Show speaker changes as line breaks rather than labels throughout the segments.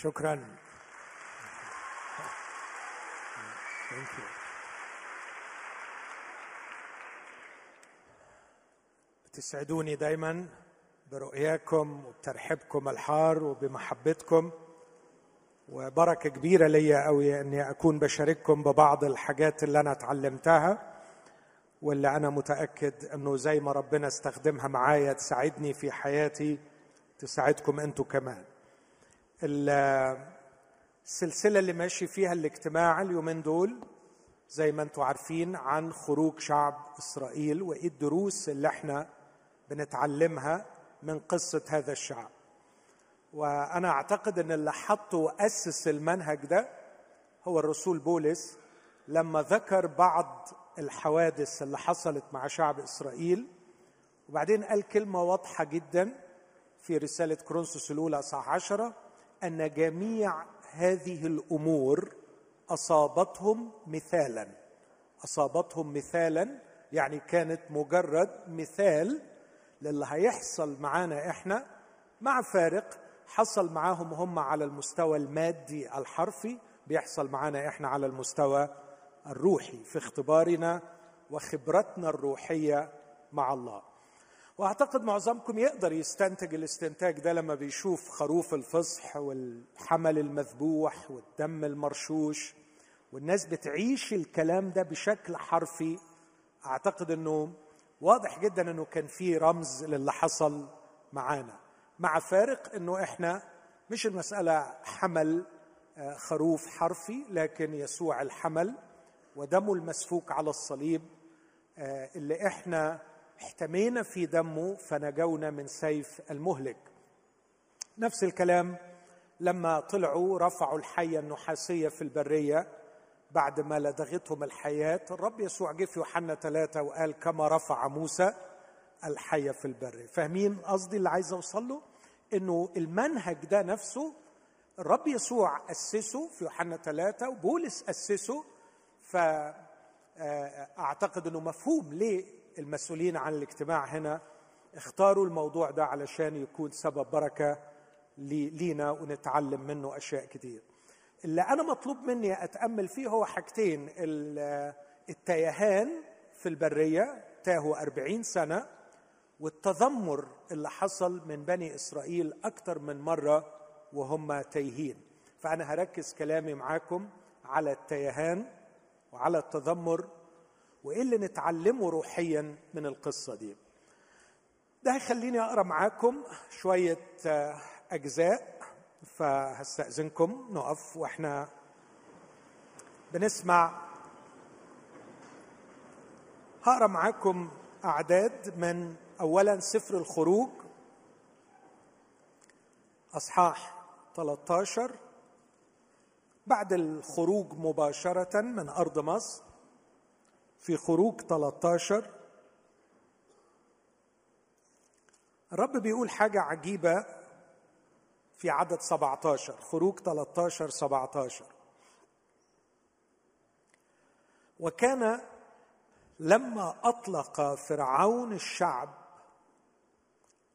شكرا Thank you. بتسعدوني دايما برؤياكم وبترحيبكم الحار وبمحبتكم وبركة كبيرة ليا قوي إني أكون بشارككم ببعض الحاجات اللي أنا اتعلمتها واللي أنا متأكد إنه زي ما ربنا استخدمها معايا تساعدني في حياتي تساعدكم أنتوا كمان السلسلة اللي ماشي فيها الاجتماع اليومين دول زي ما أنتوا عارفين عن خروج شعب إسرائيل وإيه الدروس اللي إحنا بنتعلمها من قصة هذا الشعب. وأنا أعتقد إن اللي حط وأسس المنهج ده هو الرسول بولس لما ذكر بعض الحوادث اللي حصلت مع شعب إسرائيل. وبعدين قال كلمة واضحة جدا في رسالة كرونسوس الأولى صح عشرة أن جميع هذه الأمور أصابتهم مثالا. أصابتهم مثالا يعني كانت مجرد مثال للي هيحصل معانا إحنا مع فارق حصل معاهم هم على المستوى المادي الحرفي بيحصل معانا إحنا على المستوى الروحي في اختبارنا وخبرتنا الروحية مع الله. وأعتقد معظمكم يقدر يستنتج الاستنتاج ده لما بيشوف خروف الفصح والحمل المذبوح والدم المرشوش والناس بتعيش الكلام ده بشكل حرفي. أعتقد إنه واضح جدا إنه كان في رمز للي حصل معانا. مع فارق إنه إحنا مش المسألة حمل آه، خروف حرفي لكن يسوع الحمل ودمه المسفوك على الصليب آه، اللي إحنا احتمينا في دمه فنجونا من سيف المهلك. نفس الكلام لما طلعوا رفعوا الحية النحاسية في البرية بعد ما لدغتهم الحياة. الرب يسوع جه في يوحنا ثلاثة وقال كما رفع موسى الحية في البر فاهمين قصدي اللي عايز أوصل له؟ إنه المنهج ده نفسه الرب يسوع أسسه في يوحنا ثلاثة وبولس أسسه. فاعتقد إنه مفهوم ليه المسؤولين عن الاجتماع هنا اختاروا الموضوع ده علشان يكون سبب بركة لينا ونتعلم منه أشياء كتير. اللي أنا مطلوب مني أتأمل فيه هو حاجتين. التيهان في البرية تاهوا أربعين سنة والتذمر اللي حصل من بني إسرائيل أكثر من مرة وهم تايهين فأنا هركز كلامي معاكم على التيهان وعلى التذمر وايه اللي نتعلمه روحيا من القصة دي. ده هيخليني أقرأ معاكم شوية آه، أجزاء فهستأذنكم نقف وإحنا بنسمع. هقرأ معاكم أعداد من اولا سفر الخروج أصحاح 13 بعد الخروج مباشرة من أرض مصر. في خروج 13 الرب بيقول حاجة عجيبة في عدد 17 خروج 13 17 وكان لما أطلق فرعون الشعب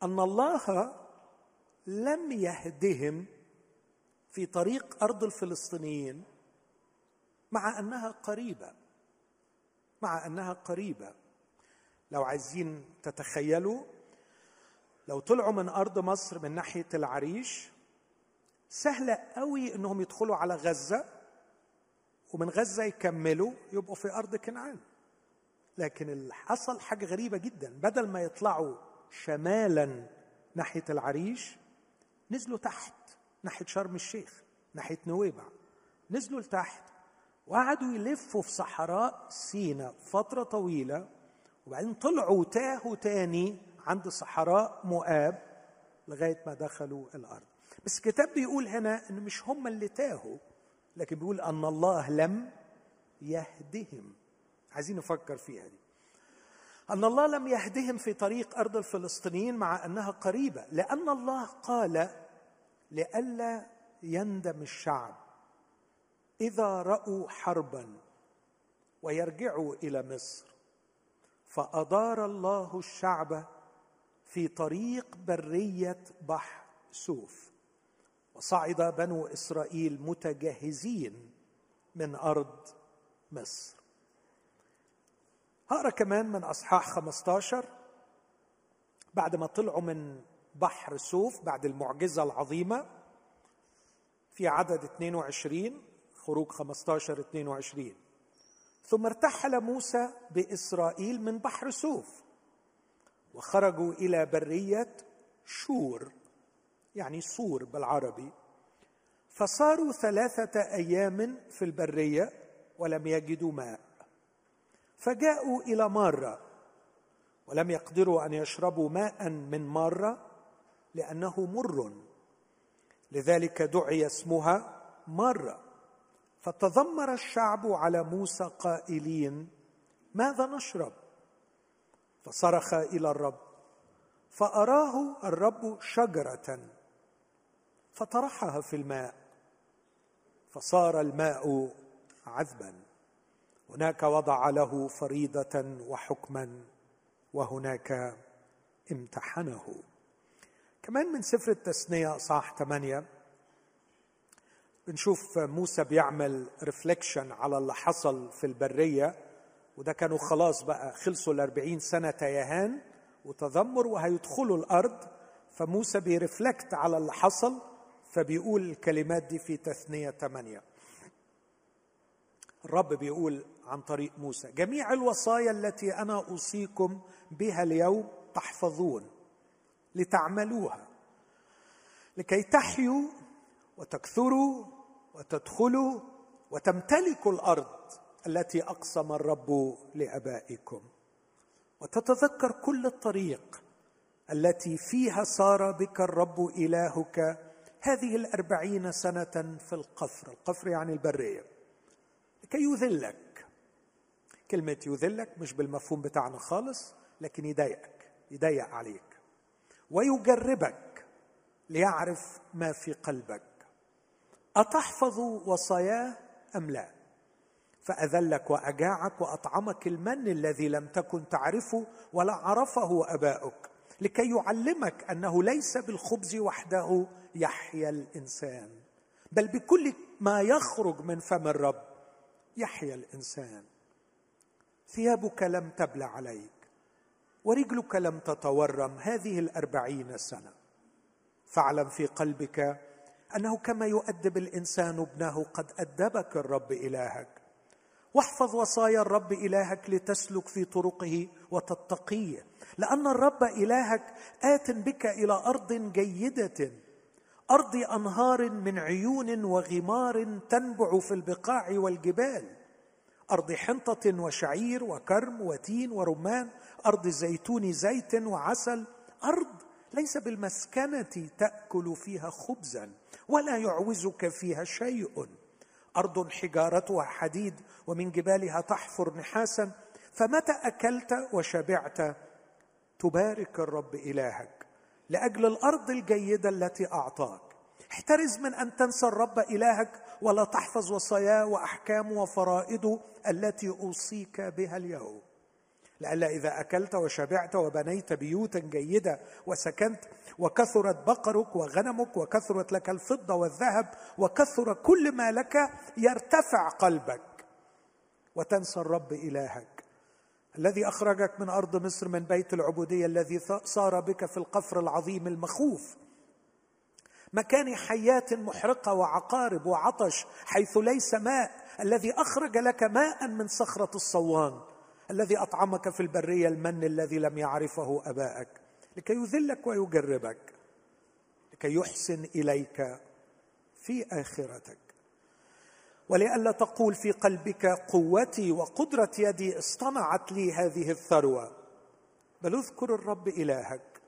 أن الله لم يهدهم في طريق أرض الفلسطينيين مع أنها قريبة. مع أنها قريبة. لو عايزين تتخيلوا لو طلعوا من أرض مصر من ناحية العريش سهلة قوي إنهم يدخلوا على غزة ومن غزة يكملوا يبقوا في أرض كنعان. لكن حصل حاجة غريبة جدا. بدل ما يطلعوا شمالا ناحية العريش نزلوا تحت ناحية شرم الشيخ ناحية نويبع. نزلوا لتحت وقعدوا يلفوا في صحراء سينا فترة طويلة وبعدين طلعوا تاهوا تاني عند صحراء مؤاب لغاية ما دخلوا الأرض. بس الكتاب بيقول هنا إن مش هم اللي تاهوا لكن بيقول أن الله لم يهدهم. عايزين نفكر فيها دي. أن الله لم يهدهم في طريق أرض الفلسطينيين مع أنها قريبة لأن الله قال لئلا يندم الشعب. إذا رأوا حربا ويرجعوا إلى مصر فأدار الله الشعب في طريق برية بحر سوف. وصعد بنو إسرائيل متجهزين من أرض مصر. هقرا كمان من أصحاح 15 بعد ما طلعوا من بحر سوف بعد المعجزة العظيمة في عدد 22 خروج 15 22 ثم ارتحل موسى بإسرائيل من بحر سوف وخرجوا إلى برية شور يعني صور بالعربي. فصاروا ثلاثة أيام في البرية ولم يجدوا ماء. فجاءوا إلى مارة ولم يقدروا أن يشربوا ماء من مارة لأنه مر. لذلك دعي اسمها مره فتذمر الشعب على موسى قائلين ماذا نشرب؟ فصرخ إلى الرب فأراه الرب شجرة. فطرحها في الماء فصار الماء عذبا. هناك وضع له فريضة وحكما وهناك امتحنه. كمان من سفر التثنية اصحاح ثمانيه بنشوف موسى بيعمل ريفليكشن على اللي حصل في البرية وده كانوا خلاص بقى خلصوا الأربعين سنة تيهان وتذمر وهيدخلوا الأرض فموسى بيرفلكت على اللي حصل فبيقول الكلمات دي في تثنية ثمانية الرب بيقول عن طريق موسى جميع الوصايا التي أنا أوصيكم بها اليوم تحفظون لتعملوها لكي تحيوا وتكثروا وتدخلوا وتمتلكوا الأرض التي أقسم الرب لآبائكم. وتتذكر كل الطريق التي فيها سار بك الرب إلهك هذه الأربعين سنة في القفر. القفر يعني البرية. لكي يذلك. كلمة يذلك مش بالمفهوم بتاعنا خالص لكن يضايقك يضيق عليك. ويجربك ليعرف ما في قلبك. أتحفظ وصاياه أم لا؟ فأذلك وأجاعك وأطعمك المن الذي لم تكن تعرفه ولا عرفه أباؤك لكي يعلمك أنه ليس بالخبز وحده يحيا الإنسان بل بكل ما يخرج من فم الرب يحيا الإنسان. ثيابك لم تبل عليك ورجلك لم تتورم هذه الأربعين سنة. فاعلم في قلبك أنه كما يؤدب الإنسان ابنه قد أدبك الرب إلهك. واحفظ وصايا الرب إلهك لتسلك في طرقه وتتقيه لأن الرب إلهك آت بك إلى أرض جيدة أرض أنهار من عيون وغمار تنبع في البقاع والجبال. أرض حنطة وشعير وكرم وتين ورمان أرض زيتون زيت وعسل أرض ليس بالمسكنة تأكل فيها خبزا. ولا يعوزك فيها شيء. أرض حجارتها حديد ومن جبالها تحفر نحاسا. فمتى أكلت وشبعت؟ تبارك الرب إلهك. لأجل الأرض الجيدة التي أعطاك. احترز من أن تنسى الرب إلهك ولا تحفظ وصاياه وأحكامه وفرائضه التي أوصيك بها اليوم. لئلا إذا أكلت وشبعت وبنيت بيوتا جيدة وسكنت وكثرت بقرك وغنمك وكثرت لك الفضة والذهب وكثر كل ما لك يرتفع قلبك. وتنسى الرب إلهك. الذي أخرجك من أرض مصر من بيت العبودية الذي صار بك في القفر العظيم المخوف. مكان حيات محرقة وعقارب وعطش حيث ليس ماء. الذي أخرج لك ماء من صخرة الصوان. الذي أطعمك في البرية المن الذي لم يعرفه ابائك لكي يذلك ويجربك لكي يحسن إليك في آخرتك. ولئلا تقول في قلبك قوتي وقدرة يدي اصطنعت لي هذه الثروة. بل اذكر الرب إلهك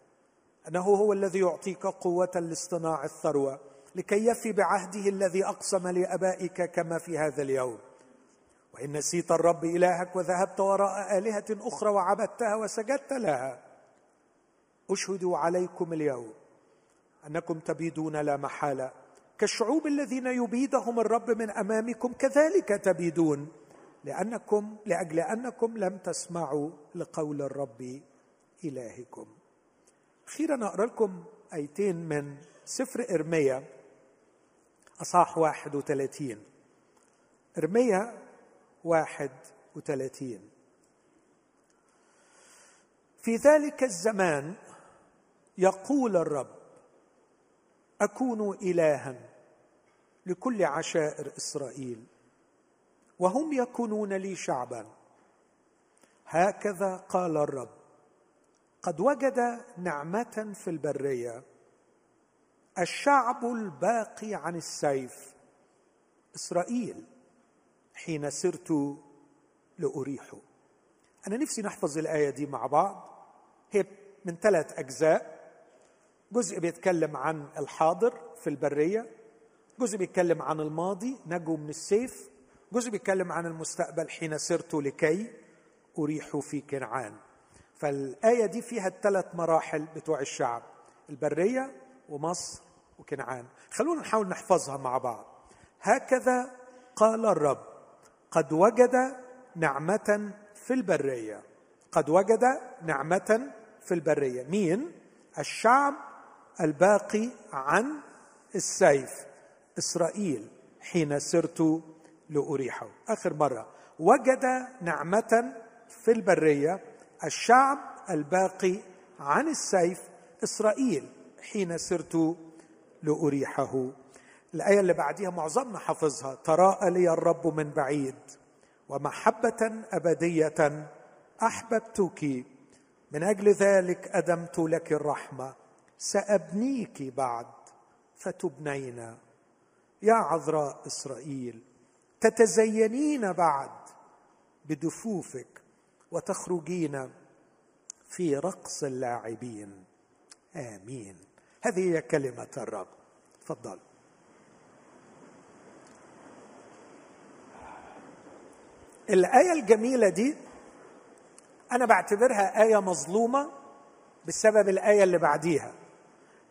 أنه هو الذي يعطيك قوة لاصطناع الثروة لكي يفي بعهده الذي أقسم لأبائك كما في هذا اليوم. وإن نسيت الرب إلهك وذهبت وراء آلهة أخرى وعبدتها وسجدت لها. اشهد عليكم اليوم أنكم تبيدون لا محالة. كالشعوب الذين يبيدهم الرب من أمامكم كذلك تبيدون لأنكم لأجل أنكم لم تسمعوا لقول الرب إلهكم. أخيرا أقرأ لكم آيتين من سفر أصح واحد وثلاثين. إرميا واحد وثلاثين. في ذلك الزمان يقول الرب أكون الها لكل عشائر إسرائيل وهم يكونون لي شعبا. هكذا قال الرب قد وجد نعمة في البرية الشعب الباقي عن السيف إسرائيل. حين سرت لاريحه أنا نفسي نحفظ الآية دي مع بعض. هي من ثلاث أجزاء. جزء بيتكلم عن الحاضر في البرية. جزء بيتكلم عن الماضي نجوا من السيف. جزء بيتكلم عن المستقبل حين سرت لكي أريح في كنعان. فالآية دي فيها الثلاث مراحل بتوع الشعب البرية ومصر وكنعان. خلونا نحاول نحفظها مع بعض. هكذا قال الرب. قد وجد نعمة في البرية. قد وجد نعمة في البرية. مين؟ الشعب الباقي عن السيف. إسرائيل حين سرت لأريحه. آخر مرة. وجد نعمة في البرية. الشعب الباقي عن السيف. إسرائيل حين سرت لأريحه. الآية اللي بعديها معظمنا حافظها. تراءى لي الرب من بعيد ومحبة أبدية أحببتك. من أجل ذلك أدمت لك الرحمة. سأبنيك بعد فتبنين يا عذراء إسرائيل تتزينين بعد بدفوفك وتخرجين في رقص اللاعبين. آمين. هذه هي كلمة الرب. تفضل. الآية الجميلة دي أنا بعتبرها آية مظلومة بسبب الآية اللي بعديها.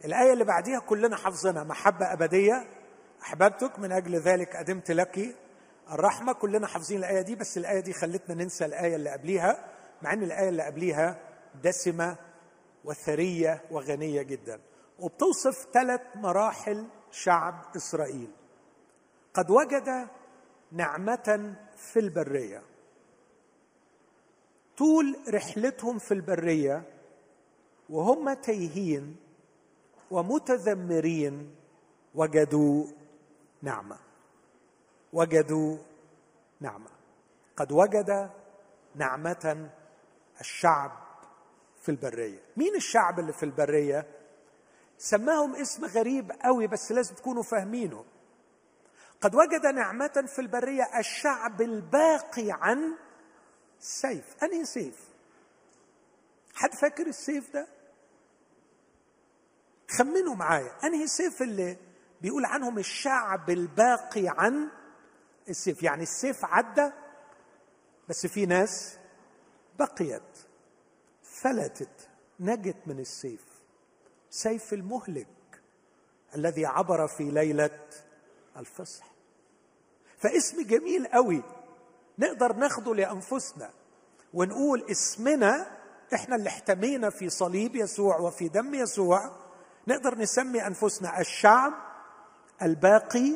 الآية اللي بعديها كلنا حافظينها محبة أبدية أحببتك من أجل ذلك قدمت لك الرحمة. كلنا حافظين الآية دي بس الآية دي خلتنا ننسى الآية اللي قبليها مع إن الآية اللي قبليها دسمة وثرية وغنية جدا. وبتوصف ثلاث مراحل شعب إسرائيل. قد وجد نعمة في البرية. طول رحلتهم في البرية وهم تايهين ومتذمرين وجدوا نعمة. وجدوا نعمة. قد وجد نعمة الشعب في البرية. مين الشعب اللي في البرية؟ سماهم اسم غريب قوي بس لازم تكونوا فاهمينه. قد وجد نعمة في البرية الشعب الباقي عن سيف. أنهي سيف؟ حد فاكر السيف ده؟ خمنوا معايا. أنهي سيف اللي بيقول عنهم الشعب الباقي عن السيف؟ يعني السيف عدى بس في ناس بقيت فلتت نجت من السيف. سيف المهلك الذي عبر في ليلة الفصح. فاسم جميل قوي. نقدر ناخده لأنفسنا ونقول اسمنا إحنا اللي احتمينا في صليب يسوع وفي دم يسوع. نقدر نسمي أنفسنا الشعب الباقي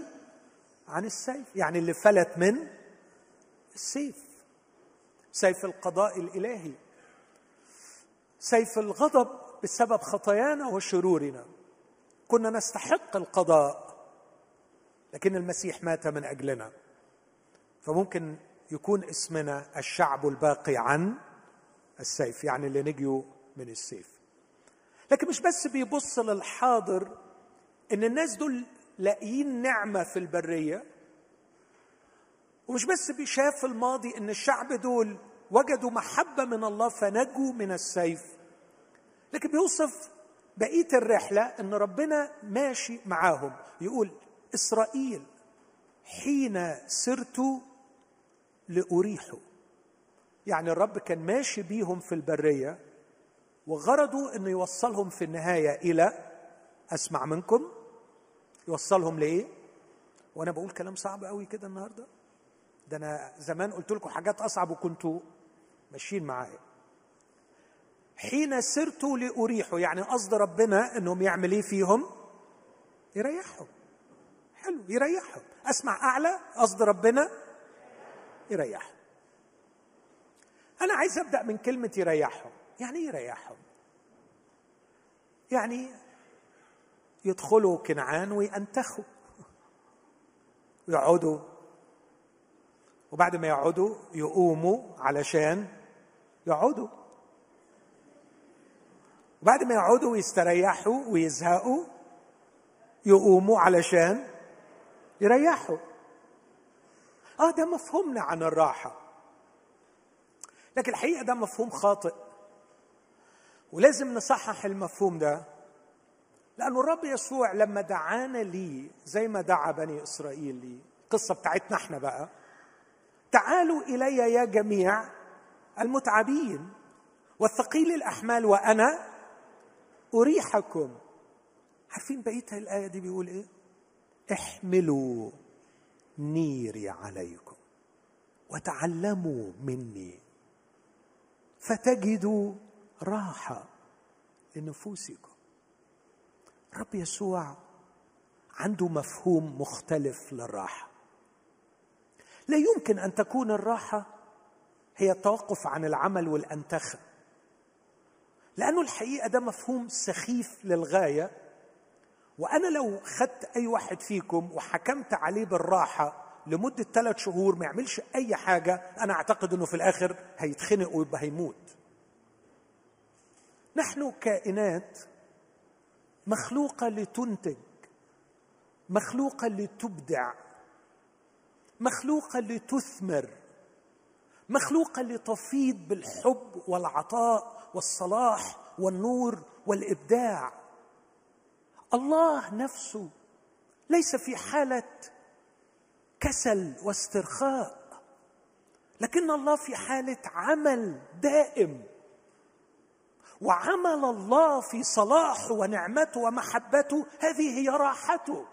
عن السيف يعني اللي فلت من السيف. سيف القضاء الإلهي. سيف الغضب بسبب خطايانا وشرورنا. كنا نستحق القضاء. لكن المسيح مات من أجلنا. فممكن يكون اسمنا الشعب الباقي عن السيف يعني اللي نجيوا من السيف. لكن مش بس بيبص للحاضر إن الناس دول لاقيين نعمة في البرية ومش بس بيشاف الماضي إن الشعب دول وجدوا محبة من الله فنجوا من السيف لكن بيوصف بقية الرحلة إن ربنا ماشي معاهم. يقول إسرائيل حين سرت لأريحه يعني الرب كان ماشي بيهم في البرية وغرضه أنه يوصلهم في النهاية إلى أسمع منكم. يوصلهم لإيه؟ وأنا بقول كلام صعب قوي كده النهاردة. ده أنا زمان قلت لكم حاجات أصعب وكنتوا ماشيين معايا. حين سرت لأريحه يعني قصد ربنا أنهم يعمل إيه فيهم؟ يريحهم حلو يريحهم. أسمع أعلى قصد ربنا يريحهم. أنا عايز أبدأ من كلمة يريحهم. يعني إيه يريحهم؟ يعني يدخلوا كنعان وينتخوا. ويقعدوا وبعد ما يقعدوا يقوموا علشان يقعدوا. وبعد ما يقعدوا ويستريحوا ويزهقوا يقوموا علشان يريحوا آه ده مفهومنا عن الراحة. لكن الحقيقة ده مفهوم خاطئ. ولازم نصحح المفهوم ده لأن الرب يسوع لما دعانا لي زي ما دعا بني إسرائيل لي. القصة بتاعتنا إحنا بقى. تعالوا إلي يا جميع المتعبين والثقيل الأحمال وأنا أريحكم. عارفين بقية الآية دي بيقول إيه؟ احملوا نيري عليكم وتعلموا مني. فتجدوا راحة لنفوسكم. رب يسوع عنده مفهوم مختلف للراحة. لا يمكن أن تكون الراحة هي التوقف عن العمل والانتخه لأنه الحقيقة ده مفهوم سخيف للغاية. وأنا لو خدت أي واحد فيكم وحكمت عليه بالراحة لمدة ثلاث شهور ما يعملش أي حاجة أنا أعتقد إنه في الآخر هيتخنق ويبقى هيموت نحن كائنات مخلوقة لتنتج مخلوقة لتبدع مخلوقة لتثمر مخلوقة لتفيض بالحب والعطاء والصلاح والنور والإبداع. الله نفسه ليس في حالة كسل واسترخاء لكن الله في حالة عمل دائم. وعمل الله في صلاحه ونعمته ومحبته هذه هي راحته.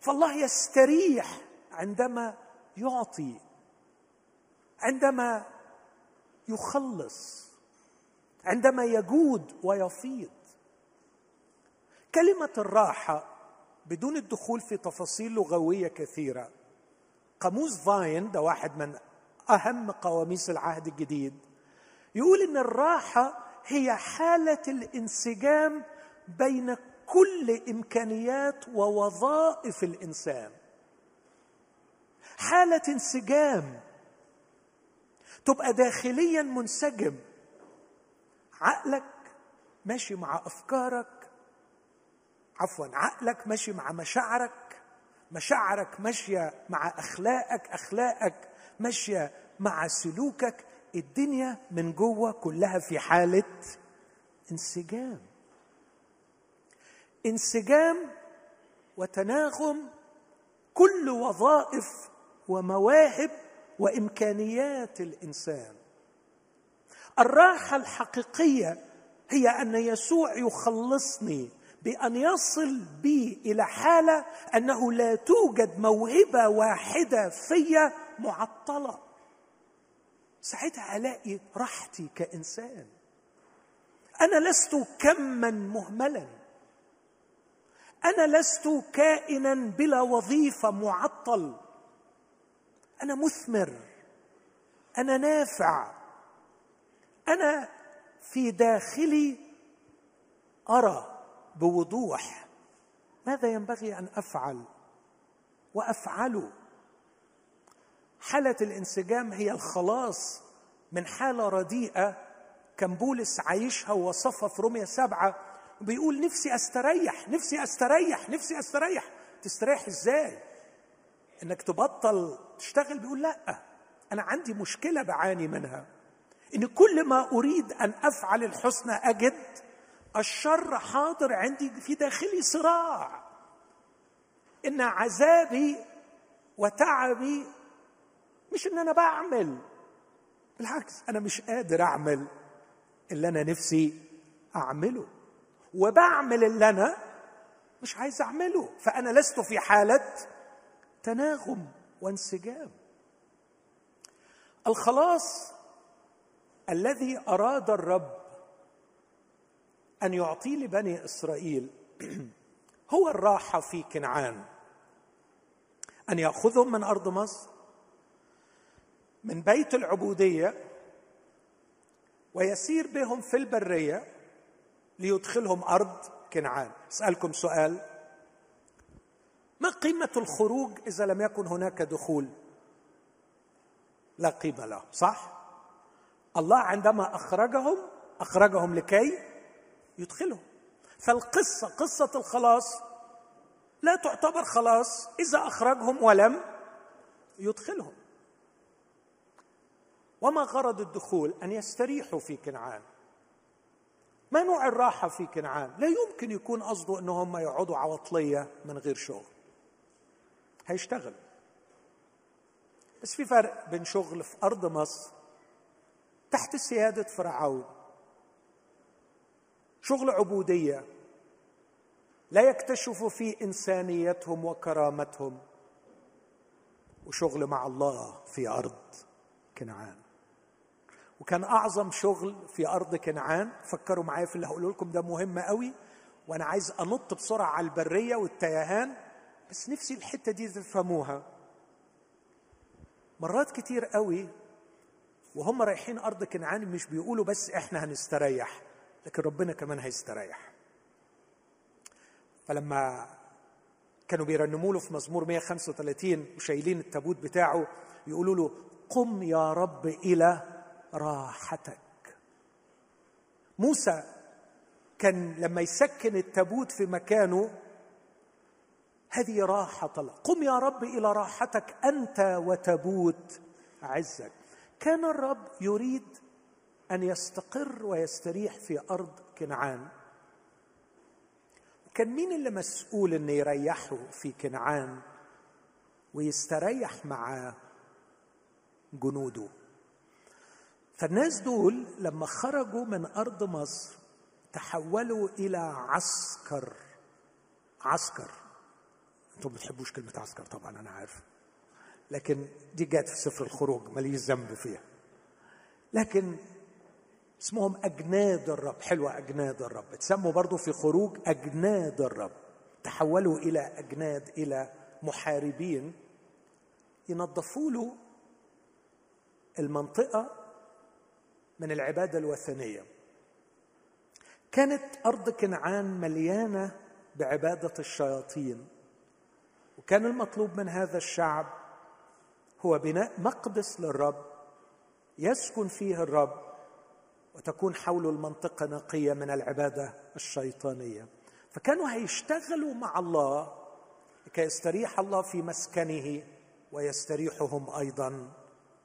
فالله يستريح عندما يعطي عندما يخلص عندما يجود ويفيض. كلمة الراحة بدون الدخول في تفاصيل لغوية كثيرة. قاموس فاين ده واحد من أهم قواميس العهد الجديد يقول إن الراحة هي حالة الانسجام بين كل إمكانيات ووظائف الإنسان. حالة انسجام تبقى داخليا منسجم عقلك ماشي مع أفكارك عفوا عقلك ماشي مع مشاعرك مشاعرك ماشية مع أخلاقك أخلاقك ماشية مع سلوكك الدنيا من جوه كلها في حالة انسجام. انسجام وتناغم كل وظائف ومواهب وإمكانيات الإنسان. الراحة الحقيقية هي أن يسوع يخلصني بأن يصل بي إلى حالة أنه لا توجد موهبة واحدة في معطلة. ساعتها ألاقي راحتي كإنسان. أنا لست كما مهملا. أنا لست كائنا بلا وظيفة معطل. أنا مثمر. أنا نافع. أنا في داخلي أرى. بوضوح. ماذا ينبغي أن أفعل؟ وافعله حالة الانسجام هي الخلاص من حالة رديئة. كان بولس عايشها ووصفها في رومية سبعة بيقول نفسي أستريح نفسي أستريح نفسي أستريح. تستريح إزاي؟ إنك تبطل تشتغل؟ بيقول لأ أنا عندي مشكلة بعاني منها. إن كل ما أريد أن أفعل الحسنى أجد. الشر حاضر عندي في داخلي صراع. إن عذابي وتعبي مش إن أنا بعمل. بالعكس أنا مش قادر أعمل اللي أنا نفسي أعمله. وبعمل اللي أنا مش عايز أعمله. فأنا لست في حالة تناغم وانسجام. الخلاص الذي أراد الرب أن يعطيه لبني إسرائيل. هو الراحه في كنعان. أن يأخذهم من أرض مصر من بيت العبودية ويسير بهم في البرية ليدخلهم أرض كنعان. اسالكم سؤال. ما قيمة الخروج إذا لم يكن هناك دخول؟ لا قيمة له صح؟ الله عندما أخرجهم أخرجهم لكي يدخلهم. فالقصة قصة الخلاص لا تعتبر خلاص إذا أخرجهم ولم يدخلهم. وما غرض الدخول؟ أن يستريحوا في كنعان. ما نوع الراحة في كنعان؟ لا يمكن يكون قصده ان هم يقعدوا عواطلية من غير شغل. هيشتغل. بس في فرق بين شغل في أرض مصر تحت سيادة فرعون. شغل عبودية. لا يكتشف فيه إنسانيتهم وكرامتهم. وشغل مع الله في أرض كنعان. وكان أعظم شغل في أرض كنعان فكروا معايا في اللي هقوله لكم ده مهم قوي وأنا عايز أنط بسرعة على البرية والتيهان بس نفسي الحتة دي تفهموها. مرات كتير قوي وهم رايحين أرض كنعان مش بيقولوا بس إحنا هنستريح. لكن ربنا كمان هيستريح. فلما كانوا بيرنموا له في مزمور 135 وشايلين التابوت بتاعه يقولوا له قم يا رب إلى راحتك. موسى كان لما يسكن التابوت في مكانه هذه راحة الله قم يا رب إلى راحتك أنت وتبوت عزك. كان الرب يريد أن يستقر ويستريح في أرض كنعان. كان مين اللي مسؤول أن يريحه في كنعان ويستريح مع جنوده؟ فالناس دول لما خرجوا من أرض مصر تحولوا إلى عسكر. عسكر. أنتم ما بتحبوش كلمة عسكر طبعا أنا عارف. لكن دي جت في سفر الخروج ماليش ذنب فيها. لكن اسمهم أجناد الرب. حلوة أجناد الرب. تسموا برضو في خروج أجناد الرب. تحولوا إلى أجناد إلى محاربين ينظفوا له المنطقة من العبادة الوثنية. كانت أرض كنعان مليانة بعبادة الشياطين. وكان المطلوب من هذا الشعب هو بناء مقدس للرب يسكن فيه الرب وتكون حول المنطقة نقية من العبادة الشيطانية. فكانوا هيشتغلوا مع الله لكي يستريح الله في مسكنه ويستريحهم أيضا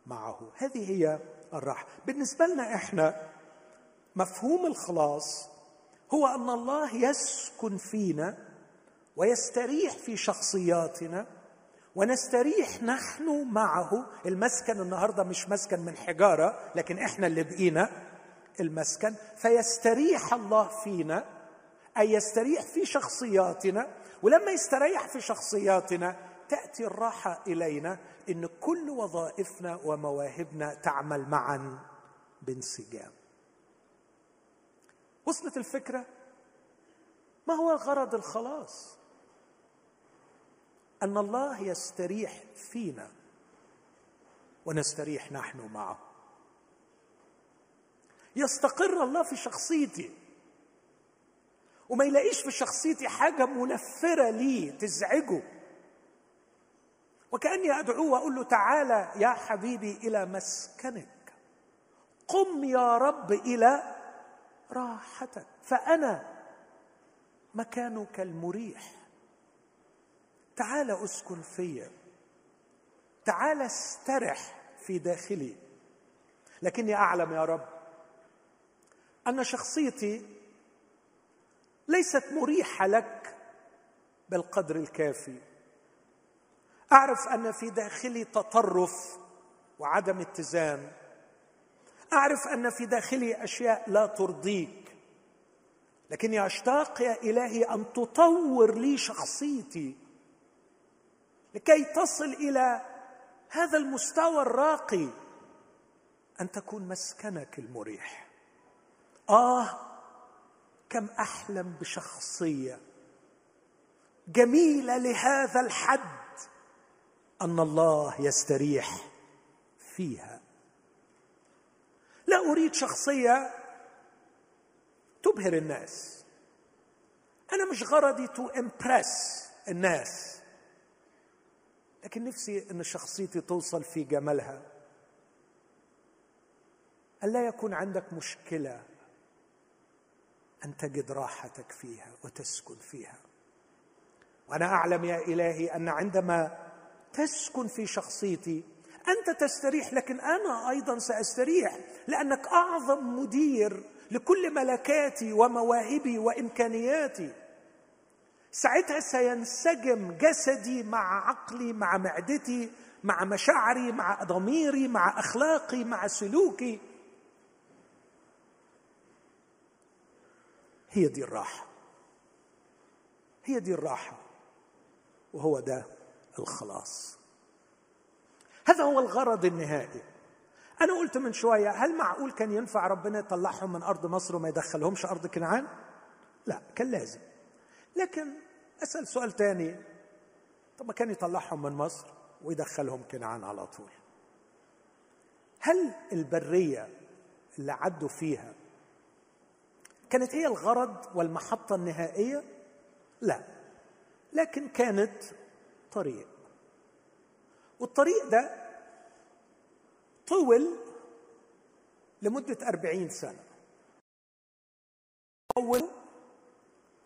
معه. هذه هي الراحة. بالنسبة لنا إحنا مفهوم الخلاص هو أن الله يسكن فينا ويستريح في شخصياتنا ونستريح نحن معه. المسكن النهارده مش مسكن من حجارة لكن إحنا اللي بقينا المسكن فيستريح الله فينا أي يستريح في شخصياتنا ولما يستريح في شخصياتنا تأتي الراحة إلينا إن كل وظائفنا ومواهبنا تعمل معا بانسجام. وصلت الفكرة؟ ما هو غرض الخلاص؟ أن الله يستريح فينا ونستريح نحن معه. يستقر الله في شخصيتي. وما يلاقيش في شخصيتي حاجة منفرة لي تزعجه. وكأني ادعوه وأقول له تعالى يا حبيبي إلى مسكنك. قم يا رب إلى راحتك. فأنا مكانك المريح. تعال أسكن فيا. تعال استرح في داخلي. لكني أعلم يا رب أن شخصيتي ليست مريحة لك بالقدر الكافي. أعرف أن في داخلي تطرف وعدم اتزان. أعرف أن في داخلي أشياء لا ترضيك. لكني أشتاق يا إلهي أن تطور لي شخصيتي لكي تصل إلى هذا المستوى الراقي أن تكون مسكنك المريح. آه كم أحلم بشخصية جميلة لهذا الحد أن الله يستريح فيها. لا أريد شخصية تبهر الناس. أنا مش غرضي to impress الناس. لكن نفسي أن شخصيتي توصل في جمالها. ألا يكون عندك مشكلة أن تجد راحتك فيها وتسكن فيها. وأنا أعلم يا إلهي أن عندما تسكن في شخصيتي أنت تستريح لكن أنا أيضا سأستريح لأنك أعظم مدير لكل ملكاتي ومواهبي وإمكانياتي. ساعتها سينسجم جسدي مع عقلي مع معدتي مع مشاعري مع ضميري مع أخلاقي مع سلوكي. هي دي الراحة. هي دي الراحة وهو ده الخلاص. هذا هو الغرض النهائي. أنا قلت من شوية هل معقول كان ينفع ربنا يطلعهم من أرض مصر وما يدخلهمش أرض كنعان؟ لا كان لازم. لكن أسأل سؤال تاني. طب ما كان يطلعهم من مصر ويدخلهم كنعان على طول. هل البرية اللي عدوا فيها كانت هي الغرض والمحطة النهائية؟ لا. لكن كانت طريق. والطريق ده طول لمدة أربعين سنة. طول.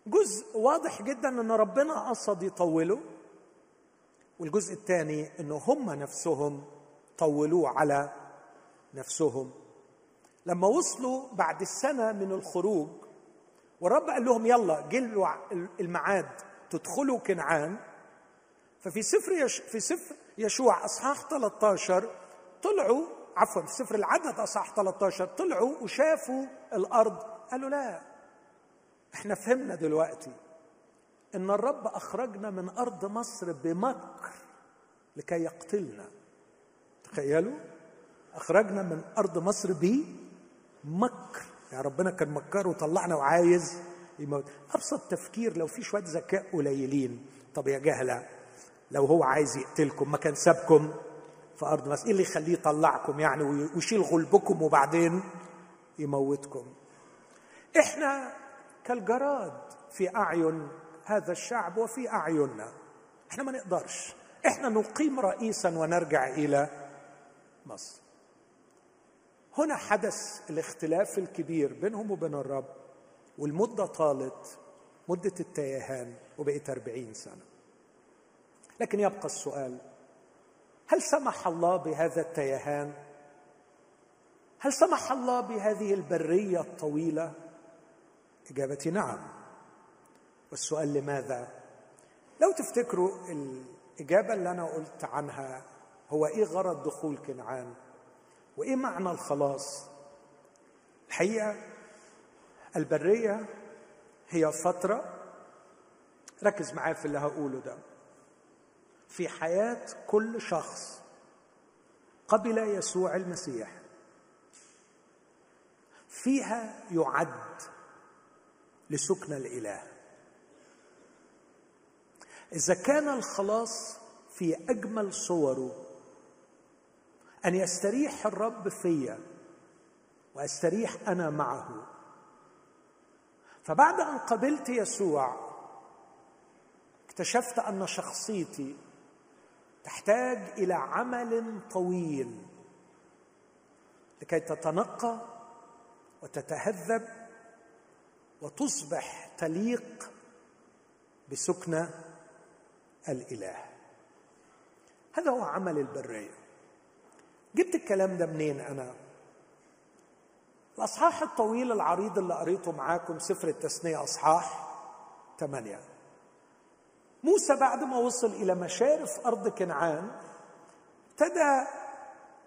جزء واضح جدا أن ربنا قصد يطوله. والجزء الثاني أنه هم نفسهم طولوه على نفسهم. لما وصلوا بعد السنة من الخروج والرب قال لهم يلا جلوا الميعاد تدخلوا كنعان. ففي سفر يش في سفر يشوع أصحاح 13 طلعوا عفوا في سفر العدد أصحاح 13 طلعوا وشافوا الأرض قالوا لا إحنا فهمنا دلوقتي إن الرب أخرجنا من أرض مصر بمكر لكي يقتلنا. تخيلوا؟ أخرجنا من أرض مصر بمكر يعني ربنا كان مكر وطلعنا وعايز يموت. أبسط تفكير لو في شوية ذكاء قليلين. طب يا جهلة لو هو عايز يقتلكم ما كان سابكم في أرض مصر إيه اللي يخليه يطلعكم يعني ويشيل غلبكم وبعدين يموتكم؟ إحنا كالجراد في أعين هذا الشعب وفي أعيننا. إحنا ما نقدرش. إحنا نقيم رئيسا ونرجع إلى مصر. هنا حدث الاختلاف الكبير بينهم وبين الرب والمدة طالت مدة التيهان وبقيت أربعين سنة. لكن يبقى السؤال هل سمح الله بهذا التيهان؟ هل سمح الله بهذه البرية الطويلة؟ إجابتي نعم. والسؤال لماذا؟ لو تفتكروا الإجابة اللي أنا قلت عنها هو إيه غرض دخول كنعان؟ وإيه معنى الخلاص؟ الحقيقة البرية هي فترة ركز معايا في اللي هقوله ده. في حياة كل شخص قبل يسوع المسيح فيها يعد لسكن الإله. إذا كان الخلاص في أجمل صوره أن يستريح الرب فيا وأستريح أنا معه. فبعد أن قبلت يسوع اكتشفت أن شخصيتي تحتاج إلى عمل طويل لكي تتنقى وتتهذب وتصبح تليق بسكنى الإله. هذا هو عمل البرية. جبت الكلام ده منين أنا؟ الأصحاح الطويل العريض اللي قريته معاكم سفر التثنية أصحاح ثمانيه موسى بعد ما وصل إلى مشارف أرض كنعان ابتدى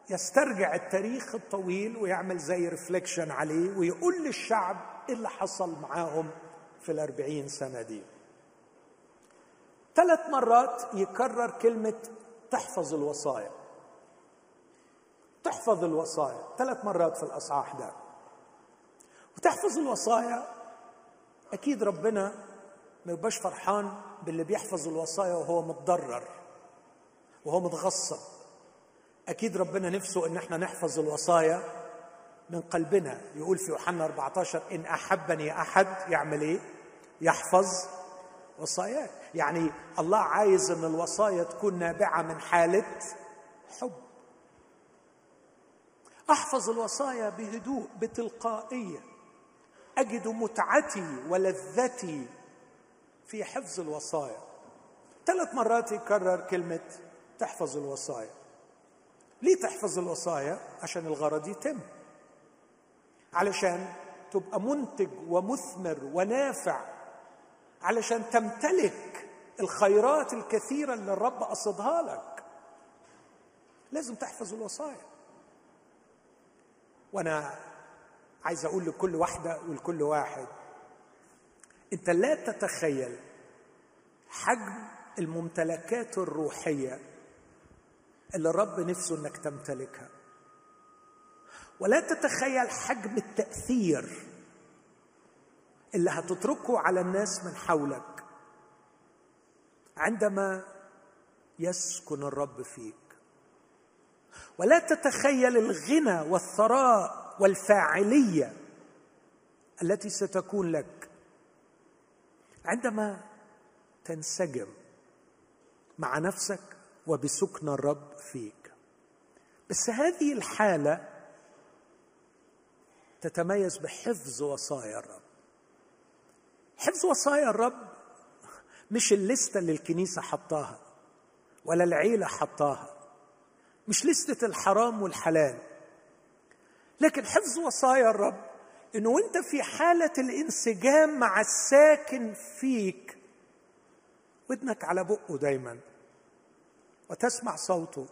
يسترجع التاريخ الطويل ويعمل زي ريفليكشن عليه ويقول للشعب إيه اللي حصل معاهم في الأربعين سنة دي. ثلاث مرات يكرر كلمة تحفظ الوصايا تحفظ الوصايا. ثلاث مرات في الأصحاح ده. وتحفظ الوصايا أكيد ربنا ما يبقاش فرحان باللي بيحفظ الوصايا وهو متضرر وهو متغصب. أكيد ربنا نفسه إن إحنا نحفظ الوصايا من قلبنا. يقول في يوحنا 14 إن أحبني أحد يعمل إيه؟ يحفظ وصاياك. يعني الله عايز إن الوصايا تكون نابعة من حالة حب. أحفظ الوصايا بهدوء بتلقائية. أجد متعتي ولذتي في حفظ الوصايا. ثلاث مرات يكرر كلمة تحفظ الوصايا. ليه تحفظ الوصايا؟ عشان الغرض يتم. علشان تبقى منتج ومثمر ونافع. علشان تمتلك الخيرات الكثيرة اللي الرب قصدها لك. لازم تحفظ الوصايا. وأنا عايز أقول لكل واحدة ولكل واحد انت لا تتخيل حجم الممتلكات الروحية اللي الرب نفسه انك تمتلكها. ولا تتخيل حجم التأثير اللي هتتركه على الناس من حولك عندما يسكن الرب فيك. ولا تتخيل الغنى والثراء والفاعلية التي ستكون لك عندما تنسجم مع نفسك وبسكن الرب فيك. بس هذه الحالة تتميز بحفظ وصايا الرب. حفظ وصايا الرب مش الليستة اللي الكنيسة حطاها ولا العيلة حطاها. مش لستة الحرام والحلال. لكن حفظ وصايا الرب إنه وانت في حالة الانسجام مع الساكن فيك ودنك على بقه دايما وتسمع صوته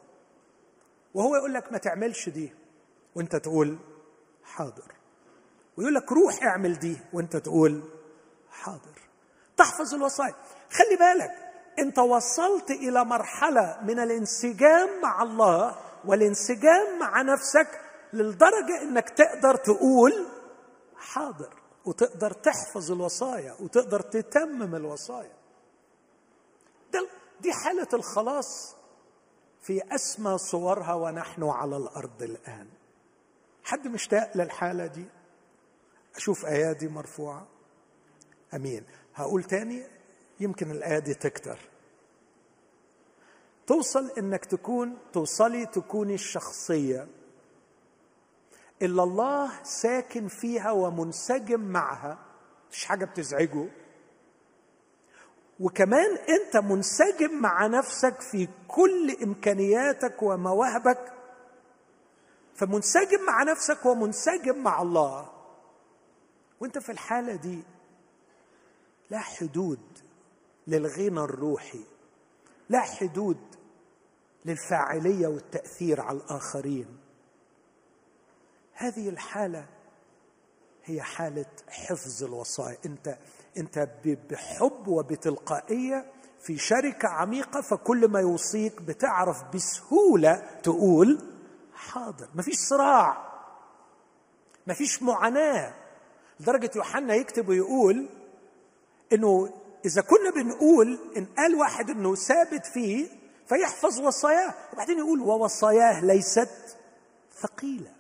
وهو يقول لك ما تعملش دي وأنت تقول حاضر. ويقول لك روح اعمل دي وأنت تقول حاضر. تحفظ الوصايا. خلي بالك انت وصلت إلى مرحلة من الانسجام مع الله والانسجام مع نفسك للدرجة إنك تقدر تقول حاضر وتقدر تحفظ الوصايا وتقدر تتمم الوصايا. دي حالة الخلاص في أسمى صورها ونحن على الأرض الآن. حد مشتاق للحالة دي؟ أشوف أيادي مرفوعة. أمين. هقول تاني؟ يمكن الايه دي تكتر. توصل إنك تكون توصلي تكوني الشخصية. اللي الله ساكن فيها ومنسجم معها. مفيش حاجة بتزعجه. وكمان أنت منسجم مع نفسك في كل إمكانياتك ومواهبك. فمنسجم مع نفسك ومنسجم مع الله. وأنت في الحالة دي لا حدود. للغنى الروحي لا حدود للفاعلية والتأثير على الآخرين. هذه الحالة هي حالة حفظ الوصايا. أنت أنت بحب وبتلقائية في شركة عميقة فكل ما يوصيك بتعرف بسهولة تقول حاضر مفيش صراع مفيش معاناة. لدرجة يوحنا يكتب ويقول إنه إذا كنا بنقول إن قال واحد إنه ثابت فيه فيحفظ وصاياه. وبعدين يقول ووصاياه ليست ثقيلة.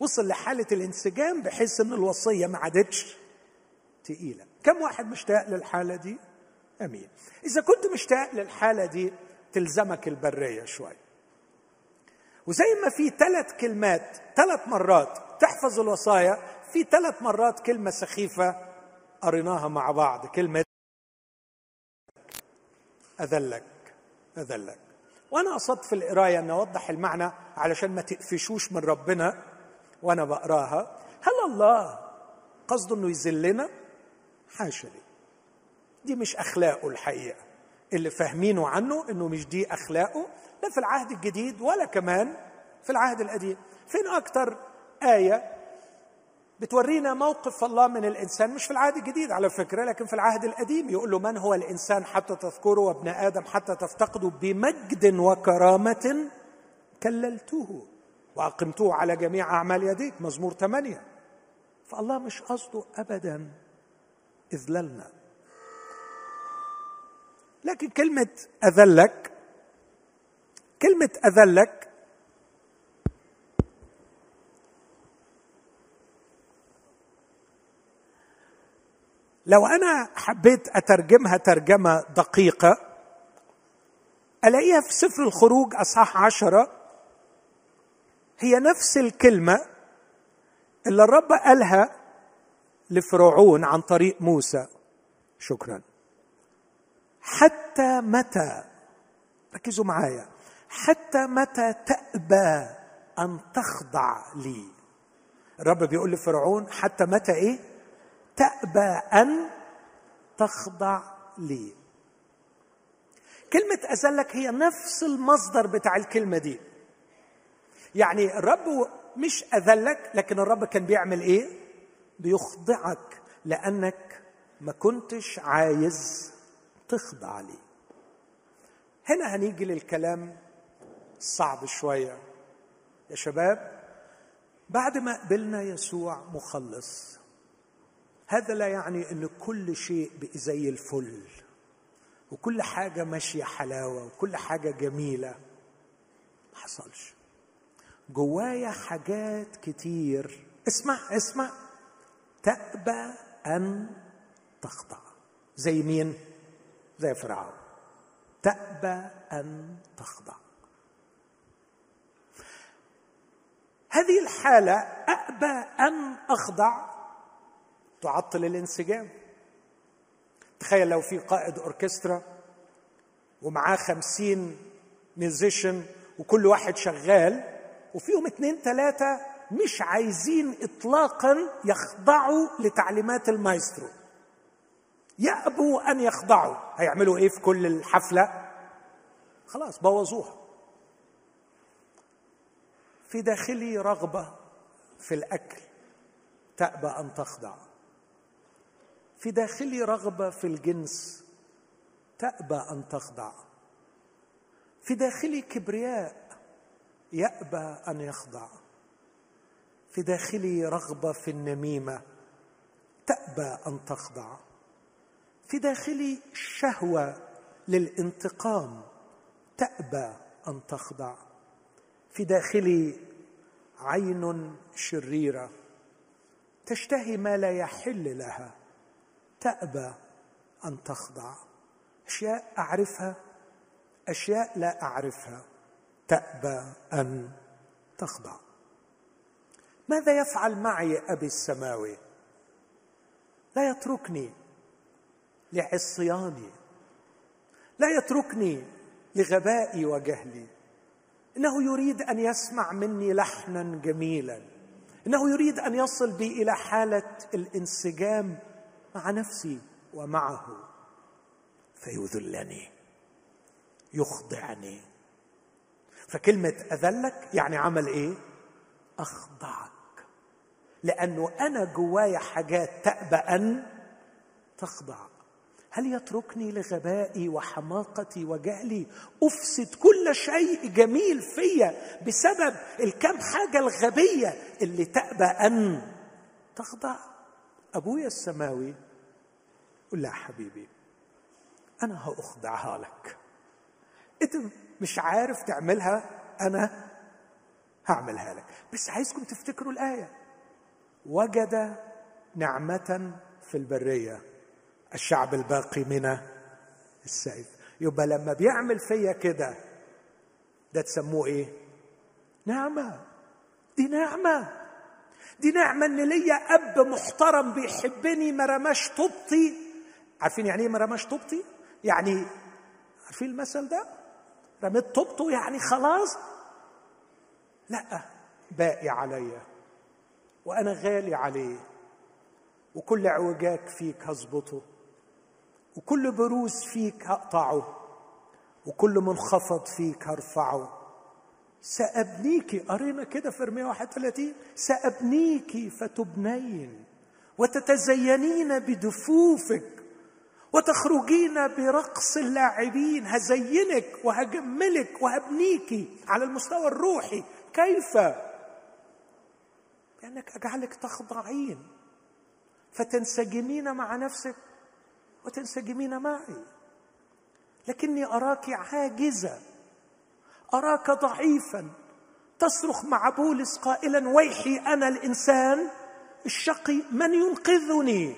وصل لحالة الانسجام بحيث إن الوصية ما عادتش تقيلة. كم واحد مشتاق للحالة دي؟ أمين. إذا كنت مشتاق للحالة دي تلزمك البرية شوي. وزي ما في ثلاث كلمات ثلاث مرات تحفظ الوصايا في ثلاث مرات كلمة سخيفة قريناها مع بعض. كلمة أذلك أذلك. وأنا قصدت في القراية أن أوضح المعنى علشان ما تقفشوش من ربنا وأنا بقراها. هل الله قصده إنه يذلنا؟ حاشا لي دي مش أخلاقه الحقيقة. اللي فاهمينه عنه إنه مش دي أخلاقه لا في العهد الجديد ولا كمان في العهد القديم. فين أكتر آية بتورينا موقف الله من الإنسان مش في العهد الجديد على فكرة لكن في العهد القديم يقول له من هو الإنسان حتى تذكره وابن آدم حتى تفتقده بمجد وكرامة كللته وأقمته على جميع أعمال يديك. مزمور ثمانية. فالله مش قصده ابدا اذلالنا لكن كلمة أذلك كلمة أذلك لو أنا حبيت أترجمها ترجمة دقيقة ألاقيها في سفر الخروج اصحاح عشرة. هي نفس الكلمة اللي الرب قالها لفرعون عن طريق موسى. شكرا. حتى متى؟ ركزوا معايا. حتى متى تأبى أن تخضع لي؟ الرب بيقول لفرعون حتى متى إيه؟ تأبى أن تخضع لي. كلمة أذلك هي نفس المصدر بتاع الكلمة دي. يعني الرب مش أذلك لكن الرب كان بيعمل إيه؟ بيخضعك لأنك ما كنتش عايز تخضع لي. هنا هنيجي للكلام الصعب شوية. يا شباب بعد ما قبلنا يسوع مخلص هذا لا يعني إن كل شيء زي الفل وكل حاجة ماشية حلاوة وكل حاجة جميلة. ما حصلش. جوايا حاجات كتير. اسمع اسمع. تأبى أن تخضع. زي مين؟ زي فرعون. تأبى أن تخضع. هذه الحالة أأبى أن أخضع تعطل الانسجام. تخيل لو في قائد أوركسترا ومعاه خمسين musician وكل واحد شغال وفيهم اتنين ثلاثة مش عايزين إطلاقا يخضعوا لتعليمات المايسترو. يأبوا أن يخضعوا. هيعملوا إيه في كل الحفلة؟ خلاص بوظوها. في داخلي رغبة في الأكل تأبى أن تخضع. في داخلي رغبة في الجنس تأبى أن تخضع. في داخلي كبرياء يأبى أن يخضع. في داخلي رغبة في النميمة تأبى أن تخضع. في داخلي شهوة للانتقام تأبى أن تخضع. في داخلي عين شريرة تشتهي ما لا يحل لها. تأبى أن تخضع. أشياء أعرفها أشياء لا أعرفها. تأبى أن تخضع. ماذا يفعل معي أبي السماوي؟ لا يتركني لعصياني. لا يتركني لغبائي وجهلي. إنه يريد أن يسمع مني لحنا جميلا. إنه يريد أن يصل بي إلى حالة الانسجام مع نفسي ومعه. فيذلني يخضعني. فكلمة أذلك يعني عمل إيه؟ أخضعك. لأنه أنا جوايا حاجات تأبى أن تخضع. هل يتركني لغبائي وحماقتي وجهلي؟ أفسد كل شيء جميل فيا بسبب الكم حاجة الغبية اللي تأبى أن تخضع. ابويا السماوي قل لا حبيبي أنا هأخضعها لك. أنت مش عارف تعملها أنا هعملها لك. بس عايزكم تفتكروا الآية. وجد نعمة في البرية الشعب الباقي من السيف. يبقى لما بيعمل فيا كده ده تسموه إيه؟ نعمة. دي نعمة. دي نعمة إن ليا أب محترم بيحبني ما رماش طوبتي. عارفين يعني إيه ما رماش طوبتي؟ يعني عارفين المثل ده؟ رميت طوبته يعني خلاص. لا باقي عليا وأنا غالي عليه وكل اعوجاج فيك هظبطه وكل بروز فيك هقطعه وكل منخفض فيك هرفعه. سأبنيك قرينا كده في إرميا 31 سأبنيك فتبنين وتتزينين بدفوفك وتخرجين برقص اللاعبين هزينك وهجملك وهبنيك على المستوى الروحي. كيف؟ لأنك أجعلك تخضعين فتنسجمين مع نفسك وتنسجمين معي. لكني أراك عاجزة. أراك ضعيفا. تصرخ مع بولس قائلا ويحي أنا الإنسان الشقي من ينقذني؟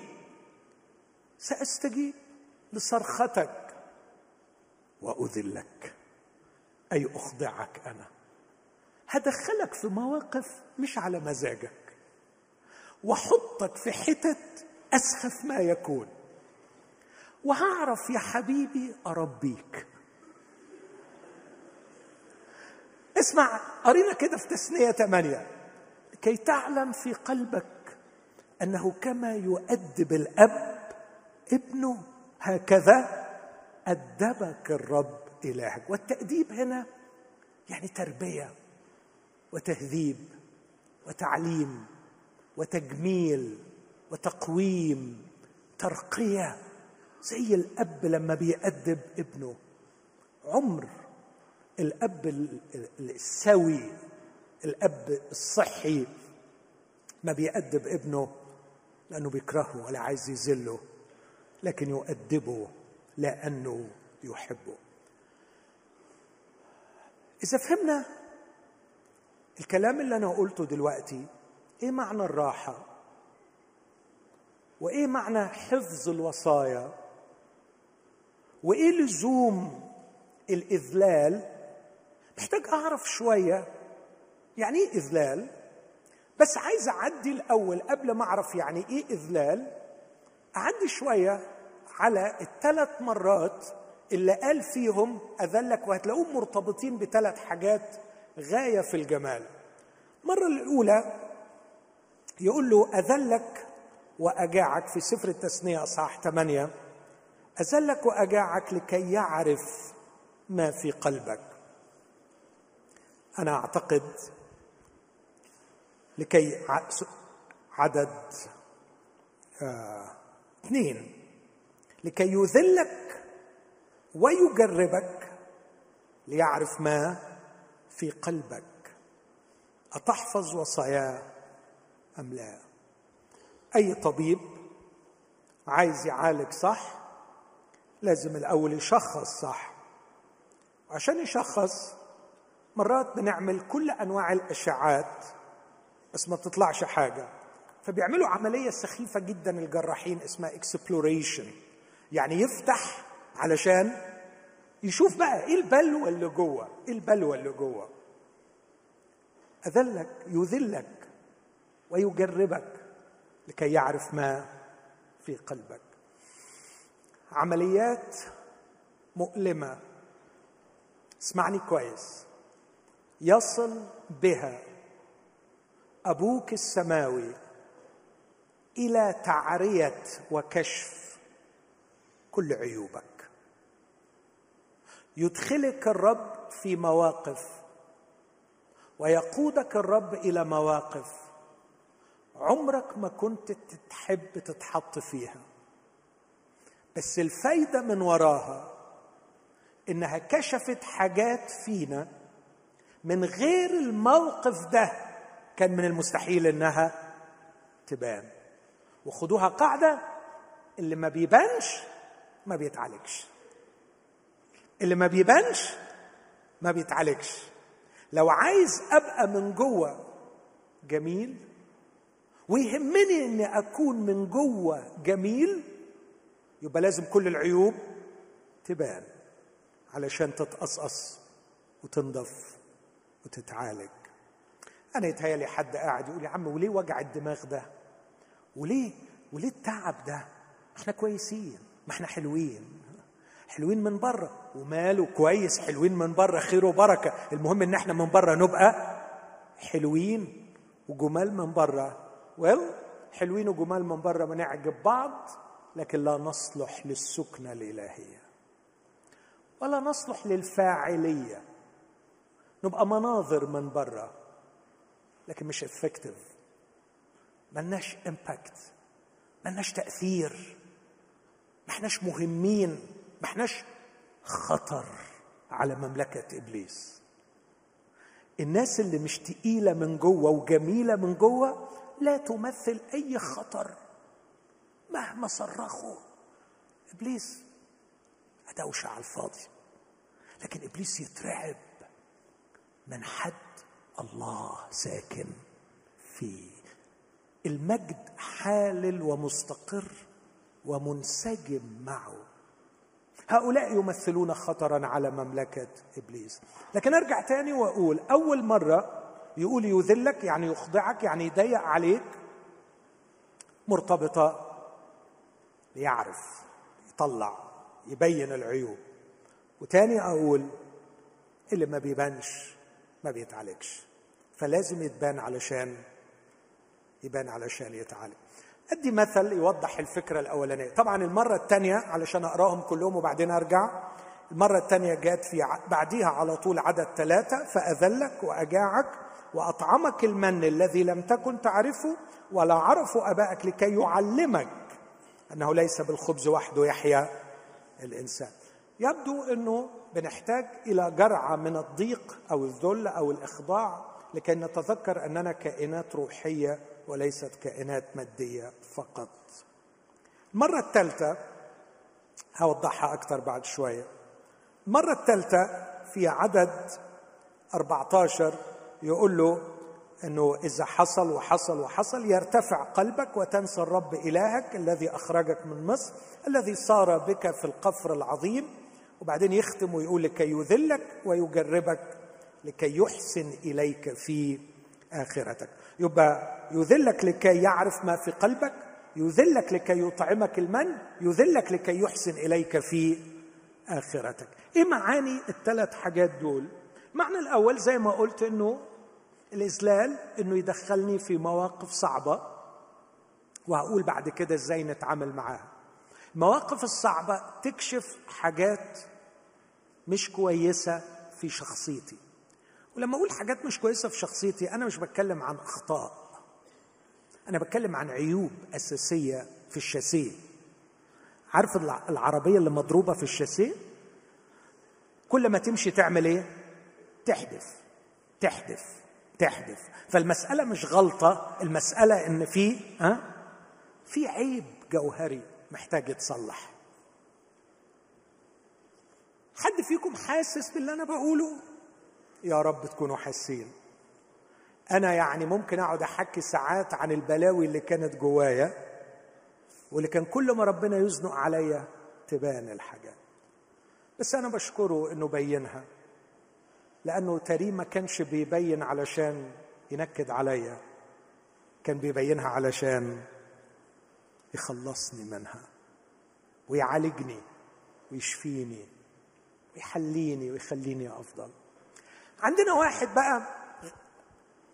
سأستجيب لصرختك. وأذلك أي أخضعك أنا. هدخلك في مواقف مش على مزاجك. واحطك في حتت أسخف ما يكون. وهعرف يا حبيبي أربيك. اسمع قرينا كده في تثنية ثمانية كي تعلم في قلبك أنه كما يؤدب الأب ابنه هكذا أدبك الرب إلهك. والتأديب هنا يعني تربية وتهذيب وتعليم وتجميل وتقويم ترقية زي الأب لما بيأدب ابنه. عمر الأب السوي الأب الصحي ما بيأدب ابنه لأنه بيكرهه ولا عايز يذله لكن يؤدبه لأنه يحبه. إذا فهمنا الكلام اللي أنا قلته دلوقتي إيه معنى الراحة؟ وإيه معنى حفظ الوصايا؟ وإيه لزوم الإذلال؟ محتاج أعرف شوية. يعني إيه إذلال؟ بس عايز أعدي الأول قبل ما أعرف يعني إيه إذلال. أعدي شوية على الثلاث مرات اللي قال فيهم اذلك وهتلاقوهم مرتبطين بثلاث حاجات غاية في الجمال. المره الأولى يقول له اذلك وأجاعك في سفر التثنية اصحاح 8 اذلك وأجاعك لكي يعرف ما في قلبك. أنا أعتقد لكي عدد آه اثنين لكي يذلك ويجربك ليعرف ما في قلبك. أتحفظ وصاياه أم لا؟ أي طبيب عايز يعالج صح لازم الأول يشخص صح. عشان يشخص مرات بنعمل كل أنواع الاشعاعات بس ما بتطلعش حاجة. فبيعملوا عملية سخيفة جدا الجراحين اسمها اكسبلوريشن يعني يفتح علشان يشوف بقى إيه البلوه اللي جوه إيه البلوه اللي جوه. أذلك يذلك ويجربك لكي يعرف ما في قلبك. عمليات مؤلمة. اسمعني كويس. يصل بها أبوك السماوي إلى تعرية وكشف كل عيوبك. يدخلك الرب في مواقف ويقودك الرب إلى مواقف عمرك ما كنت تحب تتحط فيها. بس الفايدة من وراها إنها كشفت حاجات فينا من غير الموقف ده كان من المستحيل إنها تبان. وخدوها قاعدة اللي ما بيبانش ما بيتعالجش. اللي ما بيبانش ما بيتعالجش. لو عايز أبقى من جوه جميل ويهمني إني أكون من جوه جميل يبقى لازم كل العيوب تبان علشان تتقصقص وتنضف. وتتعالج أنا يتهيألي حد قاعد يقول يا عم وليه وجع الدماغ ده؟ وليه؟ وليه التعب ده؟ إحنا كويسين. ما إحنا حلوين. حلوين من بره. وماله كويس حلوين من بره خير وبركة. المهم إن إحنا من بره نبقى حلوين وجمال من بره. ويل حلوين وجمال من بره بنعجب بعض لكن لا نصلح للسكنة الإلهية ولا نصلح للفاعلية. نبقى مناظر من برا لكن مش effective ملناش impact ملناش تأثير ما احناش مهمين ما احناش خطر على مملكة إبليس. الناس اللي مش تقيلة من جوه وجميلة من جوه لا تمثل أي خطر مهما صرخوا. إبليس دوشه على الفاضي. لكن إبليس يترعب. من حد الله ساكن فيه المجد حالل ومستقر ومنسجم معه. هؤلاء يمثلون خطرا على مملكة إبليس. لكن أرجع تاني وأقول أول مرة يقول يذلك يعني يخضعك يعني يضيق عليك مرتبطة ليعرف يطلع يبين العيوب. وتاني أقول اللي ما بيبانش. ما بيتعالجش. فلازم يتبان علشان يبان علشان يتعالج. أدي مثل يوضح الفكرة الأولانية. طبعا المرة الثانية علشان أقراهم كلهم وبعدين أرجع. المرة الثانية جاءت في بعديها على طول عدد ثلاثة فأذلك وأجاعك وأطعمك المن الذي لم تكن تعرفه ولا عرفوا أبائك لكي يعلمك أنه ليس بالخبز وحده يحيا الإنسان. يبدو إنه بنحتاج إلى جرعة من الضيق أو الذل أو الإخضاع لكي نتذكر أننا كائنات روحية وليست كائنات مادية فقط. المرة الثالثة هوضحها أكثر بعد شوية. المرة الثالثة في عدد 14 يقول له إنه إذا حصل وحصل وحصل يرتفع قلبك وتنسى الرب إلهك الذي أخرجك من مصر الذي صار بك في القفر العظيم وبعدين يختم ويقول لكي يذلك ويجربك لكي يحسن إليك في آخرتك. يبقى يذلك لكي يعرف ما في قلبك يذلك لكي يطعمك المن يذلك لكي يحسن إليك في آخرتك. إيه معاني الثلاث حاجات دول؟ المعنى الأول زي ما قلت إنه الإذلال إنه يدخلني في مواقف صعبة وهقول بعد كده إزاي نتعامل معاها. المواقف الصعبة تكشف حاجات مش كويسة في شخصيتي. ولما أقول حاجات مش كويسة في شخصيتي أنا مش بتكلم عن أخطاء. أنا بتكلم عن عيوب أساسية في الشاسيه. عارف العربية اللي مضروبة في الشاسيه؟ كل ما تمشي تعمل إيه؟ تحدث تحدث تحدث فالمسألة مش غلطة المسألة إن في ها؟ في عيب جوهري محتاج يتصلح. حد فيكم حاسس باللي أنا بقوله؟ يا رب تكونوا حاسين. أنا يعني ممكن أقعد أحكي ساعات عن البلاوي اللي كانت جوايا واللي كان كل ما ربنا يزنق عليا تبان الحاجات. بس أنا بشكره إنه بينها لأنه تري ما كانش بيبين علشان ينكد عليا كان بيبينها علشان يخلصني منها ويعالجني ويشفيني. ويحليني ويخليني أفضل. عندنا واحد بقى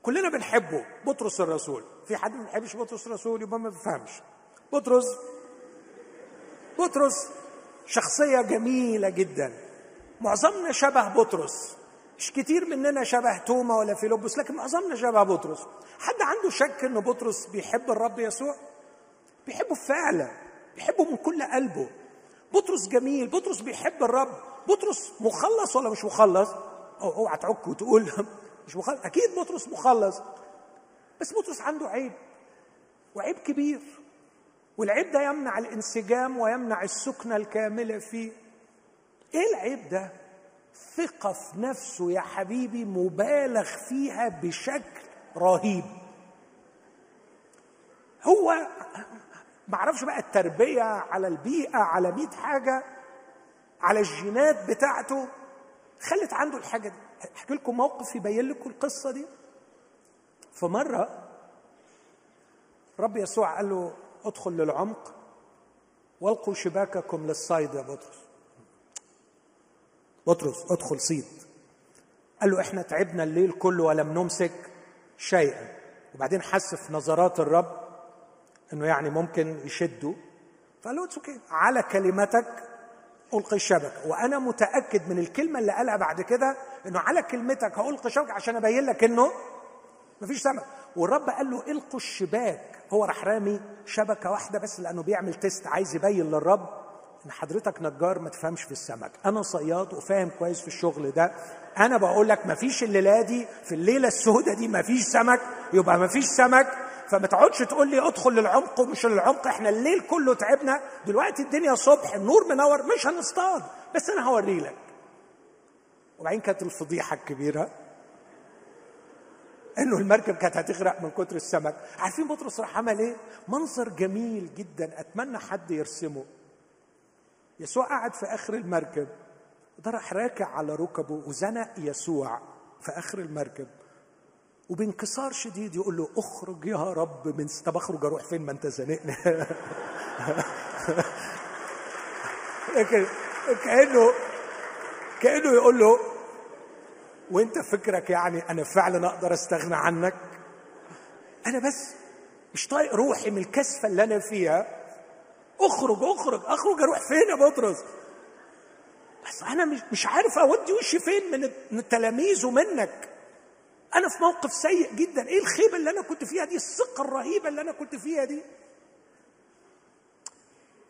كلنا بنحبه بطرس الرسول. في حد ما بيحبش بطرس الرسول؟ يبقى ما بيفهمش بطرس؟ بطرس شخصية جميلة جدا. معظمنا شبه بطرس. مش كتير مننا شبه توما ولا فيلبس لكن معظمنا شبه بطرس. حد عنده شك ان بطرس بيحب الرب يسوع؟ بيحبه فعلا. بيحبه من كل قلبه. بطرس جميل. بطرس بيحب الرب. بطرس مخلص ولا مش مخلص؟ أوعى تعك وتقول مش مخلص. أكيد بطرس مخلص. بس بطرس عنده عيب وعيب كبير والعيب ده يمنع الانسجام ويمنع السكنة الكاملة فيه. إيه العيب ده؟ ثقة في نفسه يا حبيبي مبالغ فيها بشكل رهيب. هو معرفش بقى التربية على البيئة على مئة حاجة على الجينات بتاعته. خلت عنده الحاجة دي. احكي لكم موقف يبين لكم القصة دي. فمره رب يسوع قال له ادخل للعمق والقوا شباككم للصيد يا بطرس. بطرس ادخل صيد. قال له إحنا تعبنا الليل كله ولم نمسك شيئا. وبعدين حس في نظرات الرب إنه يعني ممكن يشده. فقال له أوكي على كلمتك ألقي الشبكه وأنا متأكد من الكلمة اللي قالها بعد كده إنه على كلمتك هألقي شبكه عشان أبين لك إنه مفيش سمك والرب قال له إلقوا الشباك. هو راح رامي شبكة واحدة بس لأنه بيعمل تيست عايز يبين للرب إن حضرتك نجار ما تفهمش في السمك. أنا صياد وفاهم كويس في الشغل ده. أنا بقول لك مفيش الليلة دي في الليلة السوداء دي مفيش سمك. يبقى مفيش سمك. فما تقعدش تقول لي ادخل للعمق ومش للعمق إحنا الليل كله تعبنا. دلوقتي الدنيا صبح النور منور. مش هنصطاد. بس أنا هوري لك. وبعدين كانت الفضيحة الكبيرة. انه المركب كانت هتغرق من كتر السمك. عارفين بطرس راح عمل إيه؟ منظر جميل جدا. أتمنى حد يرسمه. يسوع قعد في آخر المركب. ده راح راكع على ركبه وزنق يسوع في آخر المركب. وبانكسار شديد يقول له أخرج يا رب من طب أخرج أروح فين؟ ما أنت زنقني لكن كأنه كأنه يقول له وأنت فكرك يعني أنا فعلا أقدر أستغنى عنك؟ أنا بس مش طايق روحي من الكسفة اللي أنا فيها. أخرج أخرج أخرج أروح فين يا بطرس؟ بس أنا مش مش عارف أودي وشي فين من التلاميذ ومنك أنا في موقف سيء جدا. إيه الخيبة اللي أنا كنت فيها دي؟ الثقة الرهيبة اللي أنا كنت فيها دي.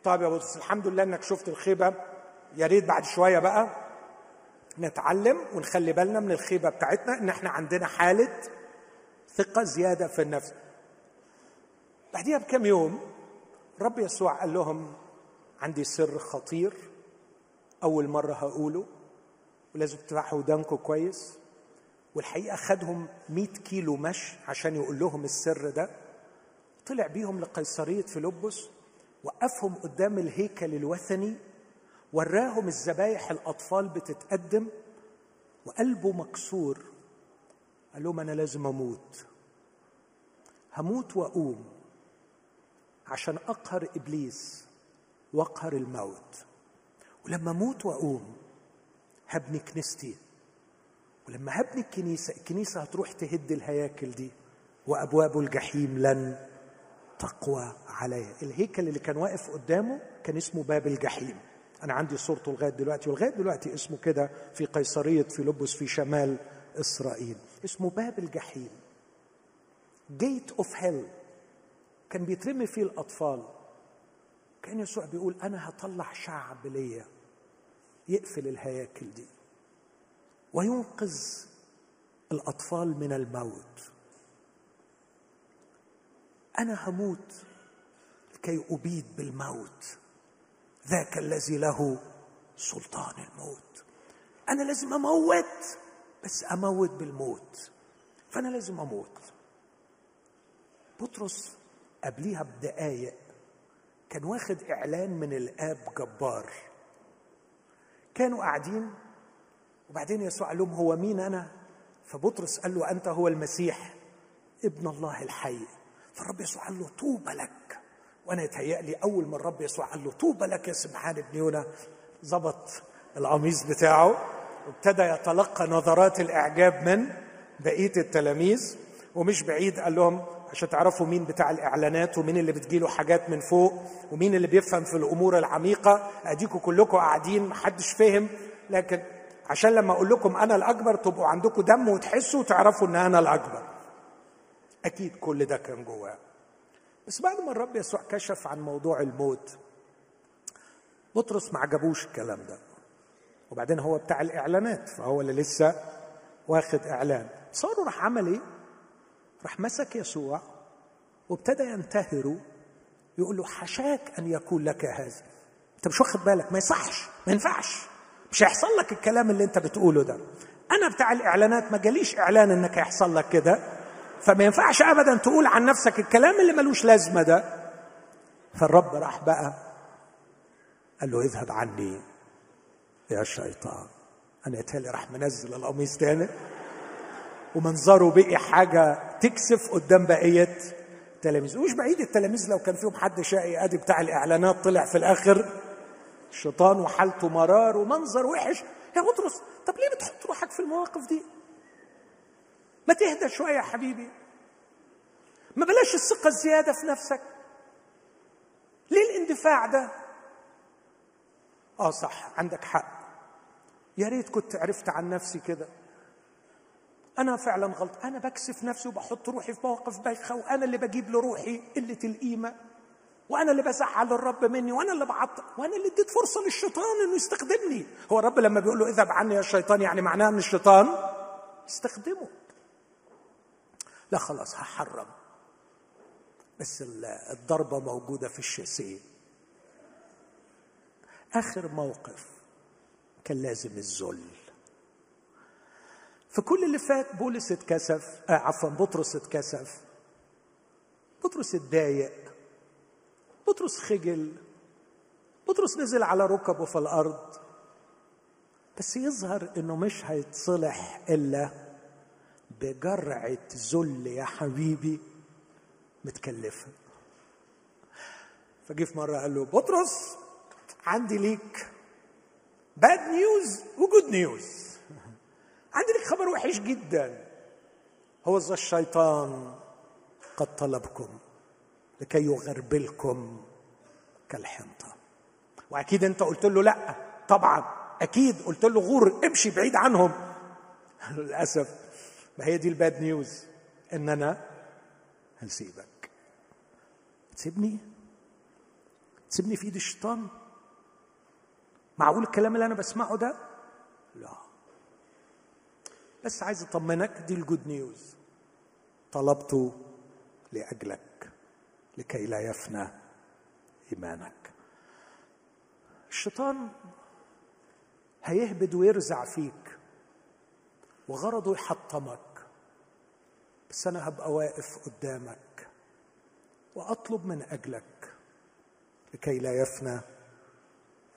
طيب يا بطرس الحمد لله إنك شفت الخيبة. يا ريت بعد شوية بقى نتعلم ونخلي بالنا من الخيبة بتاعتنا إن إحنا عندنا حالة ثقة زيادة في النفس. بعديها بكم يوم رب يسوع قال لهم عندي سر خطير أول مرة هقوله ولازم تفتحوا ودانكم كويس. والحقيقة خدهم 100 كيلو مشي عشان يقول لهم السر ده. طلع بيهم لقيصرية فيلبس وقفهم قدام الهيكل الوثني وراهم الذبايح الأطفال بتتقدم وقلبه مكسور. قال لهم أنا لازم أموت. هموت وأقوم عشان أقهر إبليس وأقهر الموت. ولما أموت وأقوم هبني كنيستي. ولما هبني الكنيسة الكنيسة هتروح تهد الهياكل دي وأبواب الجحيم لن تقوى عليها. الهيكل اللي كان واقف قدامه كان اسمه باب الجحيم. أنا عندي صورته لغاية دلوقتي ولغاية دلوقتي اسمه كده في قيصرية فيلبس في شمال إسرائيل. اسمه باب الجحيم. Gate of Hell كان بيترمي فيه الأطفال. كان يسوع بيقول أنا هطلع شعب ليا يقفل الهياكل دي. وينقذ الأطفال من الموت. أنا هموت لكي أبيد بالموت. ذاك الذي له سلطان الموت. أنا لازم أموت بس أموت بالموت. فأنا لازم أموت. بطرس قبليها بدقايق كان واخد إعلان من الآب جبار. كانوا قاعدين وبعدين يسوع قال لهم هو مين أنا؟ فبطرس قال له أنت هو المسيح ابن الله الحي. فالرب يسوع قال له طوبى لك. وأنا يتهيألي أول ما الرب يسوع قال له طوبى لك يا سبحان ابن يونا ظبط القميص بتاعه وابتدى يتلقى نظرات الإعجاب من بقية التلاميذ ومش بعيد قال لهم عشان تعرفوا مين بتاع الإعلانات ومين اللي بتجيله حاجات من فوق ومين اللي بيفهم في الأمور العميقة. اديكم كلكم قاعدين محدش فهم لكن عشان لما أقول لكم أنا الاكبر تبقوا عندكم دم وتحسوا وتعرفوا ان أنا الاكبر. أكيد كل ده كان جواه. بس بعد ما الرب يسوع كشف عن موضوع الموت بطرس ما عجبوش الكلام ده. وبعدين هو بتاع الإعلانات فهو اللي لسه واخد إعلان. صاروا راح عمل إيه؟ راح مسك يسوع وابتدى ينتهره يقول له حشاك أن يكون لك هذا. أنت مش واخد بالك؟ ما يصحش ما ينفعش. مش هيحصل لك الكلام اللي انت بتقوله ده. أنا بتاع الإعلانات ما جاليش إعلان إنك هيحصل لك كده فما ينفعش ابدا تقول عن نفسك الكلام اللي ملوش لازمة ده. فالرب راح بقى قال له اذهب عني يا شيطان. أنا يتهيألي راح منزل القميص تاني ومنظره بقي حاجة تكسف قدام بقية التلاميذ. ومش بعيد التلاميذ لو كان فيهم حد شقي أدي بتاع الإعلانات طلع في الآخر. الشيطان وحالته مرار ومنظر وحش. يا بطرس طب ليه بتحط روحك في المواقف دي؟ ما تهدى شوية يا حبيبي. ما بلاش الثقة الزيادة في نفسك. ليه الاندفاع ده؟ آه صح عندك حق. يا ريت كنت عرفت عن نفسي كده. أنا فعلا غلط. أنا بكسف نفسي وبحط روحي في مواقف بايخة وأنا اللي بجيب لروحي قلة القيمة. وأنا اللي بزعل الرب مني وأنا اللي بعطل وأنا اللي اديت فرصة للشيطان إنه يستخدمني. هو الرب لما بيقول له اذهب عني يا شيطان يعني معناه إن الشيطان يستخدمه. لا خلاص هحرم. بس الضربة موجودة في الشاسيه. آخر موقف كان لازم الذل. في كل اللي فات بولس اتكسف آه عفوا بطرس اتكسف. بطرس اتضايق. بطرس خجل بطرس نزل على ركبه في الأرض. بس يظهر إنه مش هيتصلح إلا بجرعة ذل يا حبيبي متكلفة. فجه في مرة قال له بطرس عندي ليك bad news و good news عندي لك خبر وحش جدا. هو ذا الشيطان قد طلبكم. لكي يغربلكم كالحنطة. وأكيد أنت قلت له لأ طبعا أكيد قلت له غور امشي بعيد عنهم. للأسف ما هي دي الباد نيوز؟ إن أنا هسيبك تسيبني؟ تسيبني في إيد الشيطان؟ معقول الكلام اللي أنا بسمعه ده؟ لا. بس عايز أطمنك دي الجود نيوز طلبت لأجلك. لكي لا يفنى إيمانك. الشيطان هيهبد ويرزع فيك وغرضه يحطمك بس أنا هبقى واقف قدامك وأطلب من أجلك لكي لا يفنى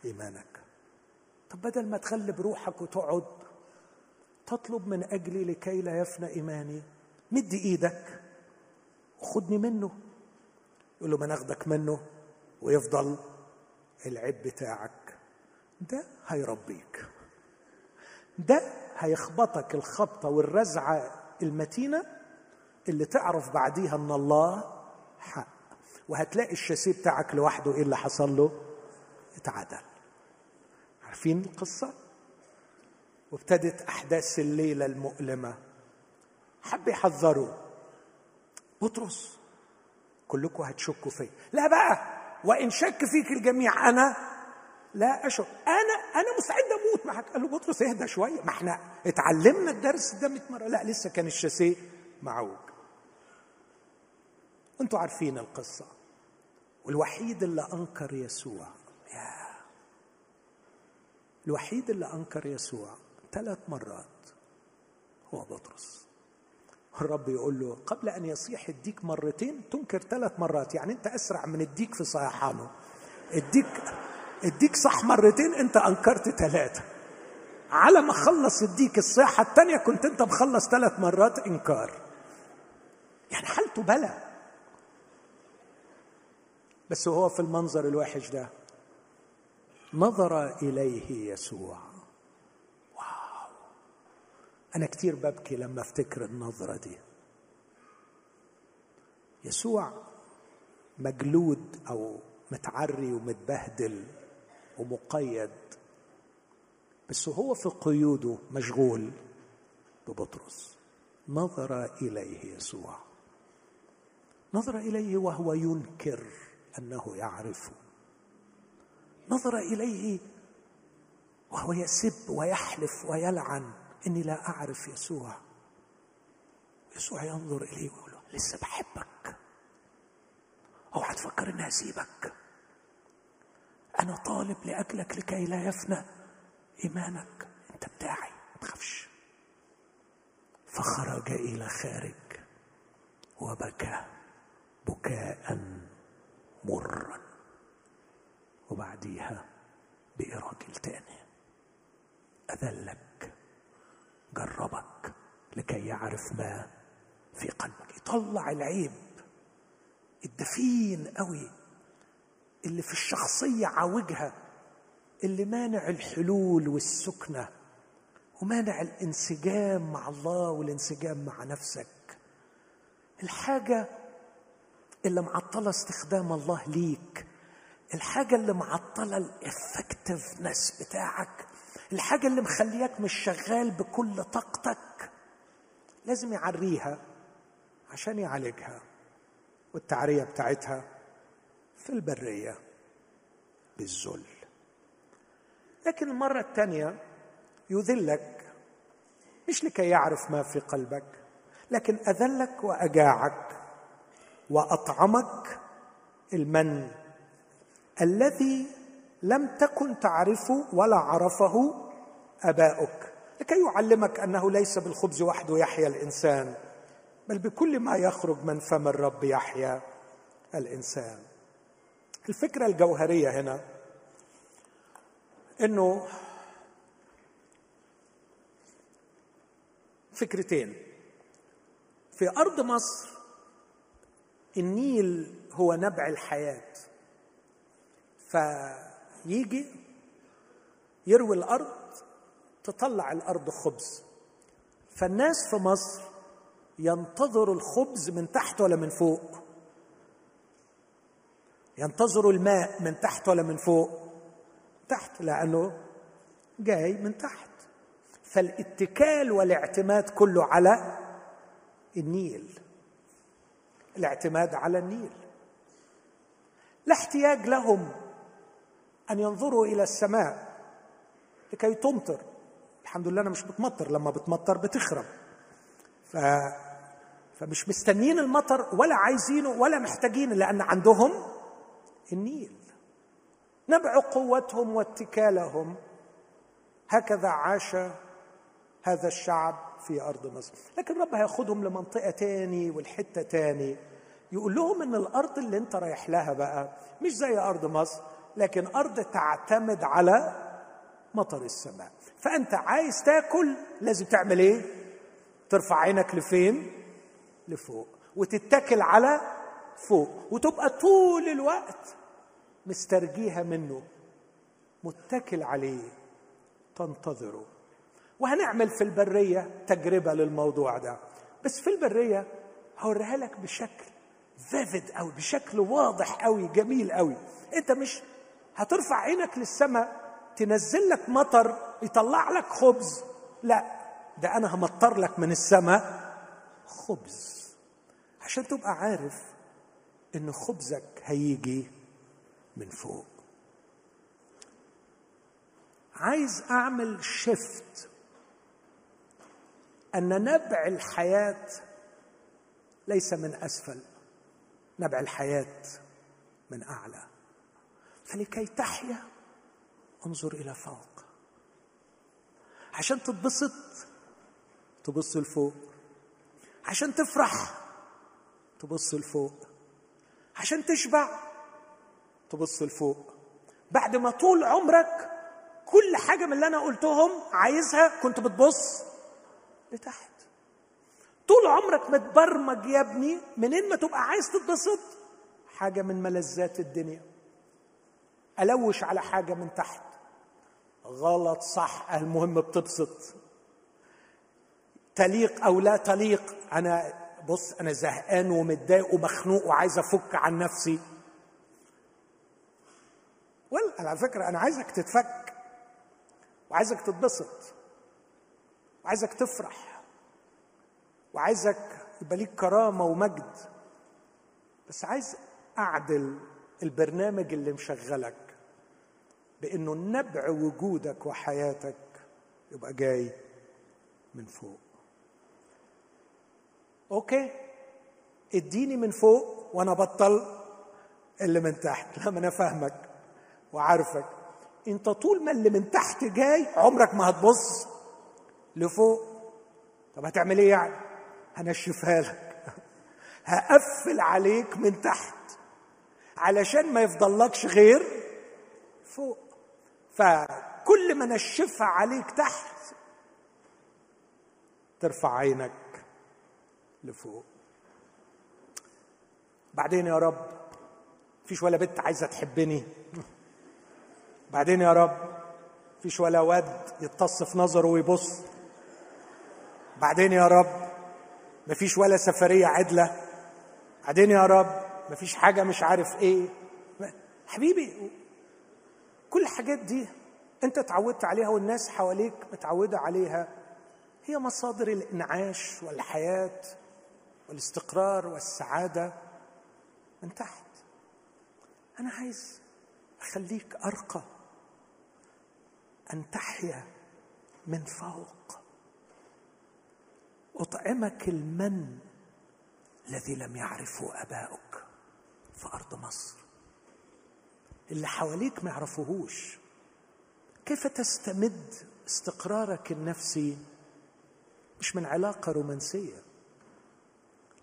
إيمانك. طب بدل ما تغلب روحك وتقعد تطلب من أجلي لكي لا يفنى إيماني مد إيدك وخدني منه. يقول له ما ناخدك منه ويفضل العيب بتاعك. ده هيربيك. ده هيخبطك الخبطة والرزعة المتينة اللي تعرف بعديها إن الله حق. وهتلاقي الشاسيه بتاعك لوحده إيه اللي حصل له؟ اتعدل. عارفين القصة؟ وابتدت أحداث الليلة المؤلمة. حب يحذروا بطرس. كلكم هتشكوا فيا. لا بقى وإن شك فيك الجميع أنا لا أشك. أنا أنا مستعد أموت معك قال له بطرس اهدى شوية. ما إحنا اتعلمنا الدرس ده 100 مرة. لا لسه كان الشاسيه معوج. أنتوا عارفين القصة. والوحيد اللي أنكر يسوع يا الوحيد اللي أنكر يسوع ثلاث مرات هو بطرس. الرب يقول له قبل أن يصيح الديك مرتين تنكر ثلاث مرات. يعني أنت أسرع من الديك في صيحانه الديك الديك صح مرتين أنت أنكرت ثلاثة. على ما خلص الديك الصيحه الثانية كنت أنت مخلص ثلاث مرات إنكار. يعني حالته بلا. بس وهو في المنظر الوحش ده نظر إليه يسوع. أنا كتير ببكي لما أفتكر النظرة دي. يسوع مجلود أو متعري ومتبهدل ومقيد بس هو في قيوده مشغول ببطرس. نظر إليه يسوع. نظر إليه وهو ينكر أنه يعرفه. نظر إليه وهو يسب ويحلف ويلعن. اني لا اعرف يسوع. يسوع ينظر إليه ويقول له لسه بحبك. اوعى تفكر إني هسيبك. أنا طالب لأجلك لكي لا يفنى إيمانك. أنت بتاعي ما تخافش. فخرج إلى خارج وبكى بكاء مرا. وبعديها بقي راجل تاني. أذلك جربك لكي يعرف ما في قلبك. يطلع العيب الدفين قوي اللي في الشخصية عوجها اللي مانع الحلول والسكنة ومانع الانسجام مع الله والانسجام مع نفسك. الحاجة اللي معطلة استخدام الله ليك الحاجة اللي معطلة الافكتفنس بتاعك الحاجة اللي مخلياك مش شغال بكل طاقتك لازم يعريها عشان يعالجها والتعرية بتاعتها في البرية بالذل. لكن المرة الثانية يذلك مش لكي يعرف ما في قلبك لكن أذلك وأجاعك وأطعمك المن الذي لم تكن تعرفه ولا عرفه آباؤك. لكي يعلمك أنه ليس بالخبز وحده يحيا الإنسان بل بكل ما يخرج من فم الرب يحيا الإنسان. الفكرة الجوهرية هنا إنه فكرتين. في أرض مصر النيل هو نبع الحياة. فيجي يروي الأرض تطلع الأرض خبز. فالناس في مصر ينتظروا الخبز من تحت ولا من فوق. ينتظروا الماء من تحت ولا من فوق. تحت لأنه جاي من تحت. فالاتكال والاعتماد كله على النيل. الاعتماد على النيل. لا احتياج لهم أن ينظروا إلى السماء لكي تمطر. الحمد لله أنا مش بتمطر لما بتمطر بتخرب. ف فمش مستنيين المطر ولا عايزينه ولا محتاجينه لأن عندهم النيل. نبع قوتهم واتكالهم. هكذا عاش هذا الشعب في أرض مصر. لكن رب هياخدهم لمنطقة تاني والحتة تاني. يقول لهم إن الأرض اللي أنت رايح لها بقى مش زي أرض مصر لكن أرض تعتمد على مطر السماء. فأنت عايز تاكل لازم تعمل إيه؟ ترفع عينك لفين؟ لفوق. وتتكل على فوق. وتبقى طول الوقت مسترجيها منه. متكل عليه. تنتظره. وهنعمل في البرية تجربة للموضوع ده. بس في البرية هوريها لك بشكل فيفيد قوي بشكل واضح قوي جميل قوي أنت مش هترفع عينك للسماء تنزل لك مطر يطلع لك خبز. لا ده أنا همطر لك من السماء خبز. عشان تبقى عارف إن خبزك هيجي من فوق. عايز أعمل شيفت أن نبع الحياة ليس من أسفل نبع الحياة من أعلى. فلكي تحيا انظر إلى فوق. عشان تتبسط تبص لفوق. عشان تفرح تبص لفوق. عشان تشبع تبص لفوق. بعد ما طول عمرك كل حاجة من اللي أنا قلتهم عايزها كنت بتبص لتحت. طول عمرك متبرمج يا ابني منين ما تبقى عايز تتبسط حاجة من ملذات الدنيا. ألوش على حاجة من تحت. غلط صح المهم بتبسط. تليق أو لا تليق أنا بص أنا زهقان ومتضايق ومخنوق وعايز أفك عن نفسي. ولا على فكرة أنا عايزك تتفك وعايزك تتبسط وعايزك تفرح وعايزك يبقى ليك كرامة ومجد. بس عايز أعدل البرنامج اللي مشغلك. بأنه نبع وجودك وحياتك يبقى جاي من فوق. أوكي؟ إديني من فوق وأنا بطل اللي من تحت لا ما أنا فاهمك وعارفك. أنت طول ما اللي من تحت جاي عمرك ما هتبص لفوق. طب هتعمل إيه يعني؟ هنشفها لك. هقفل عليك من تحت علشان ما يفضلكش غير فوق. فكل ما نشفها عليك تحت ترفع عينك لفوق. بعدين يا رب فيش ولا بنت عايزة تحبني. بعدين يا رب فيش ولا واد يتص في نظره ويبص. بعدين يا رب مفيش ولا سفرية عدلة. بعدين يا رب مفيش حاجة مش عارف إيه. حبيبي كل الحاجات دي انت اتعودت عليها والناس حواليك متعودة عليها هي مصادر الانعاش والحياة والاستقرار والسعادة من تحت. أنا عايز أخليك أرقى أن تحيا من فوق. أطعمك المن الذي لم يعرفه آباؤك في أرض مصر. اللي حواليك ما يعرفوهوش. كيف تستمد استقرارك النفسي؟ مش من علاقة رومانسية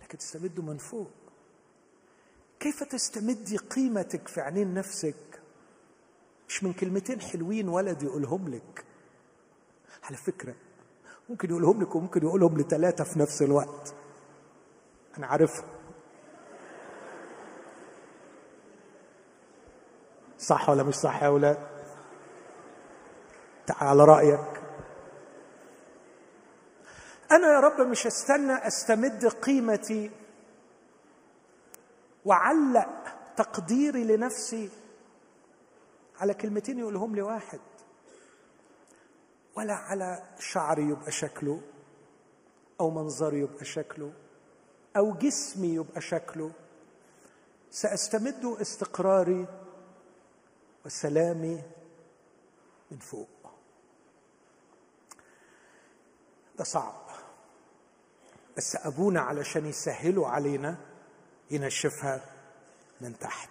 لكن تستمده من فوق. كيف تستمدي قيمتك في عينين نفسك؟ مش من كلمتين حلوين ولد يقولهم لك. على فكرة ممكن يقولهم لك وممكن يقولهم لثلاثه في نفس الوقت. أنا عارفهم. صح ولا مش صح يا أولاد؟ تعال رأيك. أنا يا رب مش استنى أستمد قيمتي وعلق تقديري لنفسي على كلمتين يقولهم لي واحد ولا على شعري يبقى شكله أو منظري يبقى شكله أو جسمي يبقى شكله. سأستمد استقراري وسلامي من فوق. ده صعب. بس أبونا علشان يسهلوا علينا ينشفها من تحت.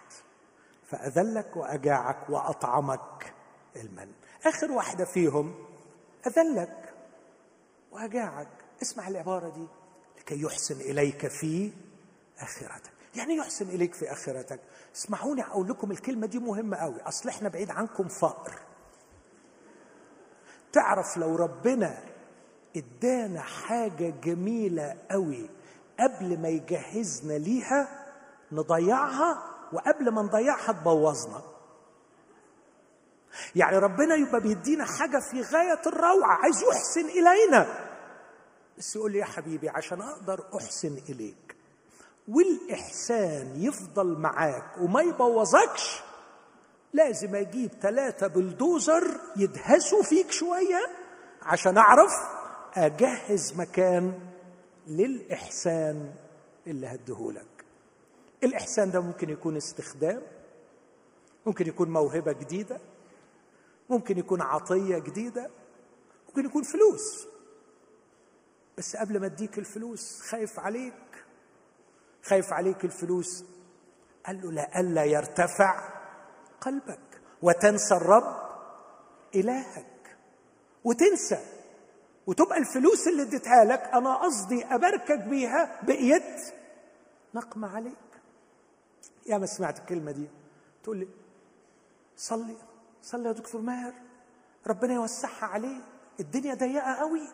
فأذلك وأجاعك وأطعمك المن. آخر واحدة فيهم أذلك وأجاعك. اسمع العبارة دي لكي يحسن إليك في آخرتك. يعني يحسن إليك في آخرتك اسمعوني أقول لكم الكلمة دي مهمة قوي أصل إحنا بعيد عنكم فقر. تعرف لو ربنا إدانا حاجة جميلة قوي قبل ما يجهزنا ليها نضيعها وقبل ما نضيعها تبوظنا. يعني ربنا يبقى بيدينا حاجة في غاية الروعة عايز يحسن إلينا. بس يقول لي يا حبيبي عشان أقدر أحسن إليك والإحسان يفضل معاك وما يبوظكش لازم أجيب ثلاثة بلدوزر يدهسوا فيك شوية عشان أعرف أجهز مكان للإحسان اللي هديهولك الإحسان ده ممكن يكون استخدام ممكن يكون موهبة جديدة ممكن يكون عطية جديدة ممكن يكون فلوس. بس قبل ما أديك الفلوس خايف عليك خايف عليك الفلوس. قال له لئلا يرتفع قلبك وتنسى الرب إلهك وتنسى وتبقى الفلوس اللي اديتها لك أنا قصدي أباركك بيها بقيت نقمة عليك. يا ما سمعت الكلمة دي؟ تقول لي صلي صلي يا دكتور ماهر. ربنا يوسعها عليه الدنيا ضيقة قوي.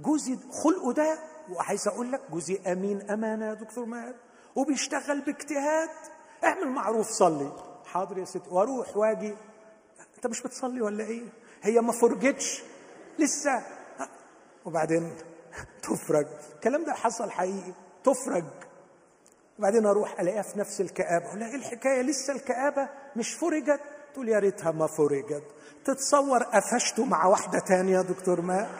جوزي خلقه ده وعايز أقول لك جوزي أمين أمانة يا دكتور ماهر وبيشتغل باجتهاد. اعمل معروف صلي. حاضر يا ستي وأروح واجي. انت مش بتصلي ولا إيه؟ هي ما فرجتش. لسه. وبعدين تفرج. الكلام ده حصل حقيقي. تفرج. وبعدين أروح ألاقيها في نفس الكآبة. أقول إيه الحكاية؟ لسه الكآبة مش فرجت؟ تقول يا ريتها ما فرجت. تتصور قفشته مع واحدة تانية يا دكتور ما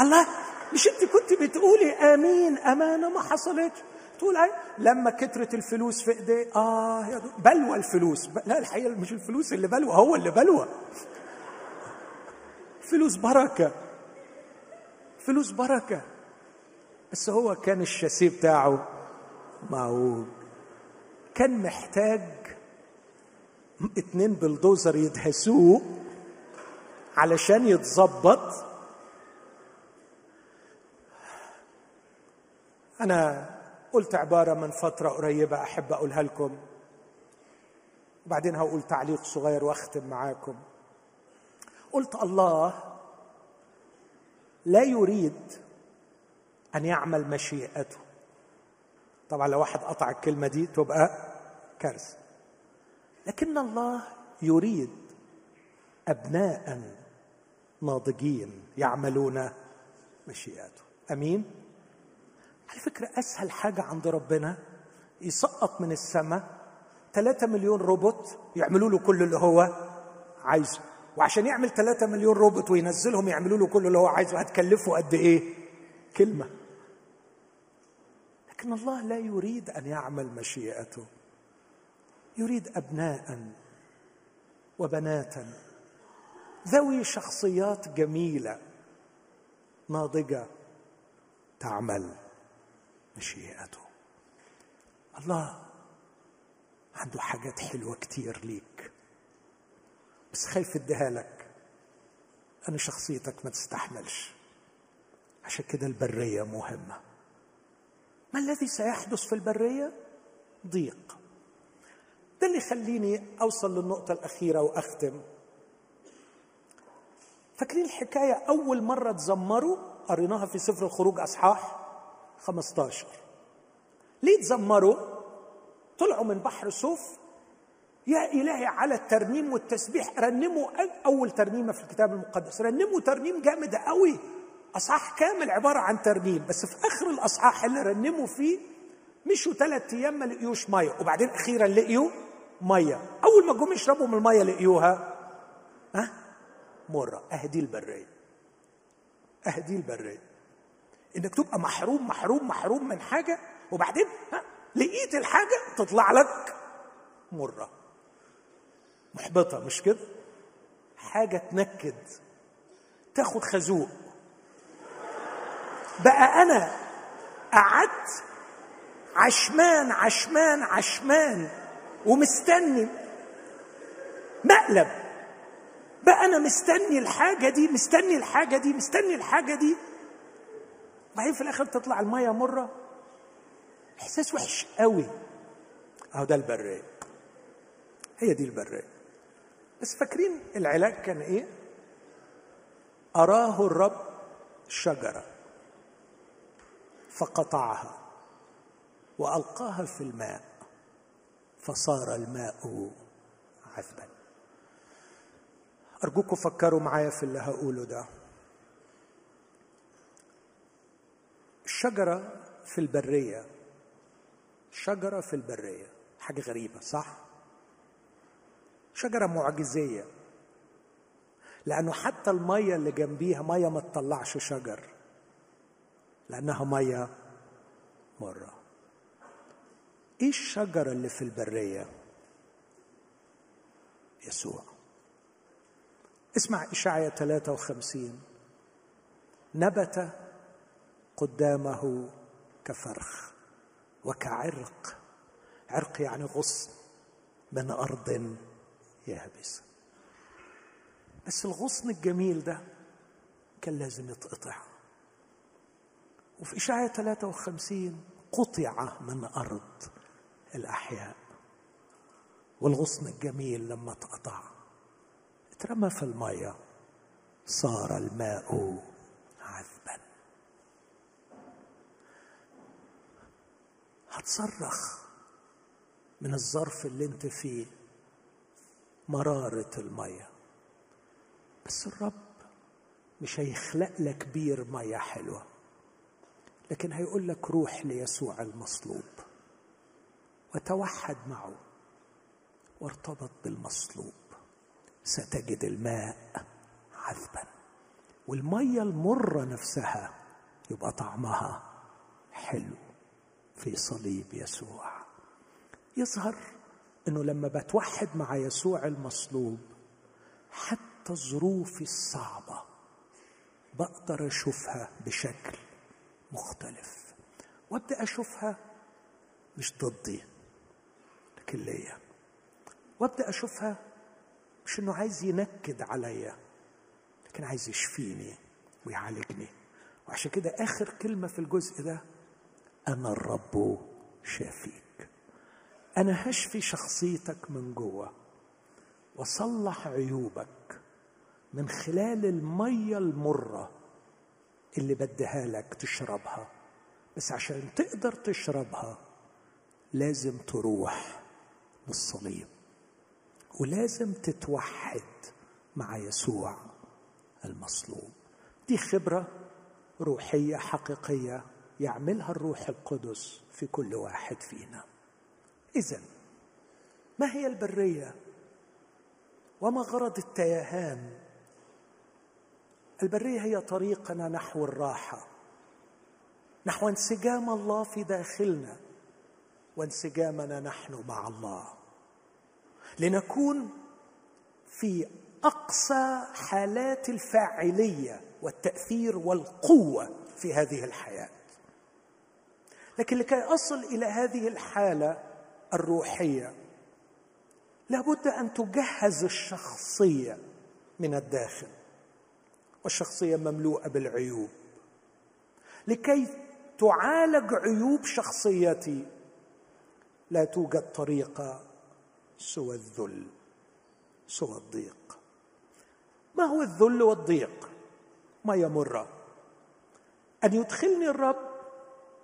الله! مش انت كنت بتقولي آمين أمانة ما حصلتش تقول أي لما كترت الفلوس في ايديه آه يا بلوى الفلوس. لا الحقيقة مش الفلوس اللي بلوى هو اللي بلوى. فلوس بركة. فلوس بركة. بس هو كان الشاسيه بتاعه معوج كان محتاج اتنين بلدوزر يدهسوه علشان يتظبط أنا قلت عبارة من فترة قريبة أحب أقولها لكم. وبعدين هقول تعليق صغير وأختم معاكم. قلت الله لا يريد أن يعمل مشيئته. طبعا لو واحد قطع الكلمة دي تبقى كارثة. لكن الله يريد أبناء ناضجين يعملون مشيئته. أمين؟ على فكره أسهل حاجة عند ربنا يسقط من السماء 3 مليون روبوت يعملوا له كل اللي هو عايزه. وعشان يعمل 3 مليون روبوت وينزلهم يعملوا له كل اللي هو عايزه هتكلفه قد إيه؟ كلمة. لكن الله لا يريد أن يعمل مشيئته. يريد ابناء وبنات ذوي شخصيات جميلة ناضجة تعمل. مشيئته. الله عنده حاجات حلوة كتير ليك بس خايف اديها لك. أنا شخصيتك ما تستحملش. عشان كده البرية مهمة. ما الذي سيحدث في البرية؟ ضيق. ده اللي يخليني أوصل للنقطة الأخيرة وأختم. فاكرين الحكاية أول مرة تزمروا قريناها في سفر الخروج أصحاح؟ 15 ليه تزمروا؟ طلعوا من بحر صوف يا إلهي على الترنيم والتسبيح رنموا أول ترنيمة في الكتاب المقدس. رنموا ترنيم جامد قوي. أصحاح كامل عبارة عن ترنيم بس في آخر الأصحاح اللي رنموا فيه مشوا ثلاث أيام ما لقيوش مية وبعدين أخيرا لقيوا مية. أول ما جم يشربوا من المية لقيوها ها؟ مرة. أهدي البرية. أهدي البرية. إنك تبقى محروم محروم محروم من حاجة وبعدين ها لقيت الحاجة تطلع لك مرة. محبطة مش كده؟ حاجة تنكد تاخد خازوق. بقى أنا قعدت عشمان عشمان عشمان ومستني مقلب. بقى أنا مستني الحاجة دي مستني الحاجة دي مستني الحاجة دي بعدين في الآخر تطلع المية مرة. إحساس وحش قوي. أهو ده البريه هي دي البريه بس فاكرين العلاج كان إيه؟ أراه الرب شجرة فقطعها وألقاها في الماء فصار الماء عذبا. أرجوكم فكروا معايا في اللي هقوله ده. الشجره في البرية. شجرة في البرية. حاجة غريبة صح؟ شجرة معجزية. لأنه حتى المية اللي جنبيها مية ما تطلعش شجر. لأنها مية مرة. إيه الشجرة اللي في البرية؟ يسوع. اسمع اشعيا 53 نبت قدامه كفرخ وكعرق. عرق يعني غصن من أرض يابسه بس الغصن الجميل ده كان لازم يتقطع. وفي إشعيا 53 قطع من أرض الأحياء. والغصن الجميل لما اتقطع اترمى في المية صار الماء عذبا هتصرخ من الظرف اللي انت فيه مرارة المية. بس الرب مش هيخلق لك بير مية حلوة لكن هيقول لك روح ليسوع المصلوب وتوحد معه وارتبط بالمصلوب. ستجد الماء عذبا والمية المرة نفسها يبقى طعمها حلو. في صليب يسوع. يظهر إنه لما بتوحد مع يسوع المصلوب حتى ظروفي الصعبة بقدر أشوفها بشكل مختلف. وأبدأ أشوفها مش ضدي لكن ليا. وأبدأ أشوفها مش إنه عايز ينكد عليا لكن عايز يشفيني ويعالجني. وعشان كده آخر كلمة في الجزء ده أنا الرب شافيك. أنا هشفي شخصيتك من جوه واصلح عيوبك من خلال المية المرة اللي بديها لك تشربها. بس عشان تقدر تشربها لازم تروح للصليب ولازم تتوحد مع يسوع المصلوب. دي خبرة روحية حقيقية يعملها الروح القدس في كل واحد فينا. اذا ما هي البرية؟ وما غرض التيهان؟ البرية هي طريقنا نحو الراحة نحو انسجام الله في داخلنا وانسجامنا نحن مع الله. لنكون في أقصى حالات الفاعلية والتأثير والقوة في هذه الحياة. لكن لكي اصل إلى هذه الحالة الروحية لابد أن تجهز الشخصية من الداخل والشخصية مملوءة بالعيوب. لكي تعالج عيوب شخصيتي لا توجد طريقة سوى الذل سوى الضيق. ما هو الذل والضيق؟ ما يمر. أن يدخلني الرب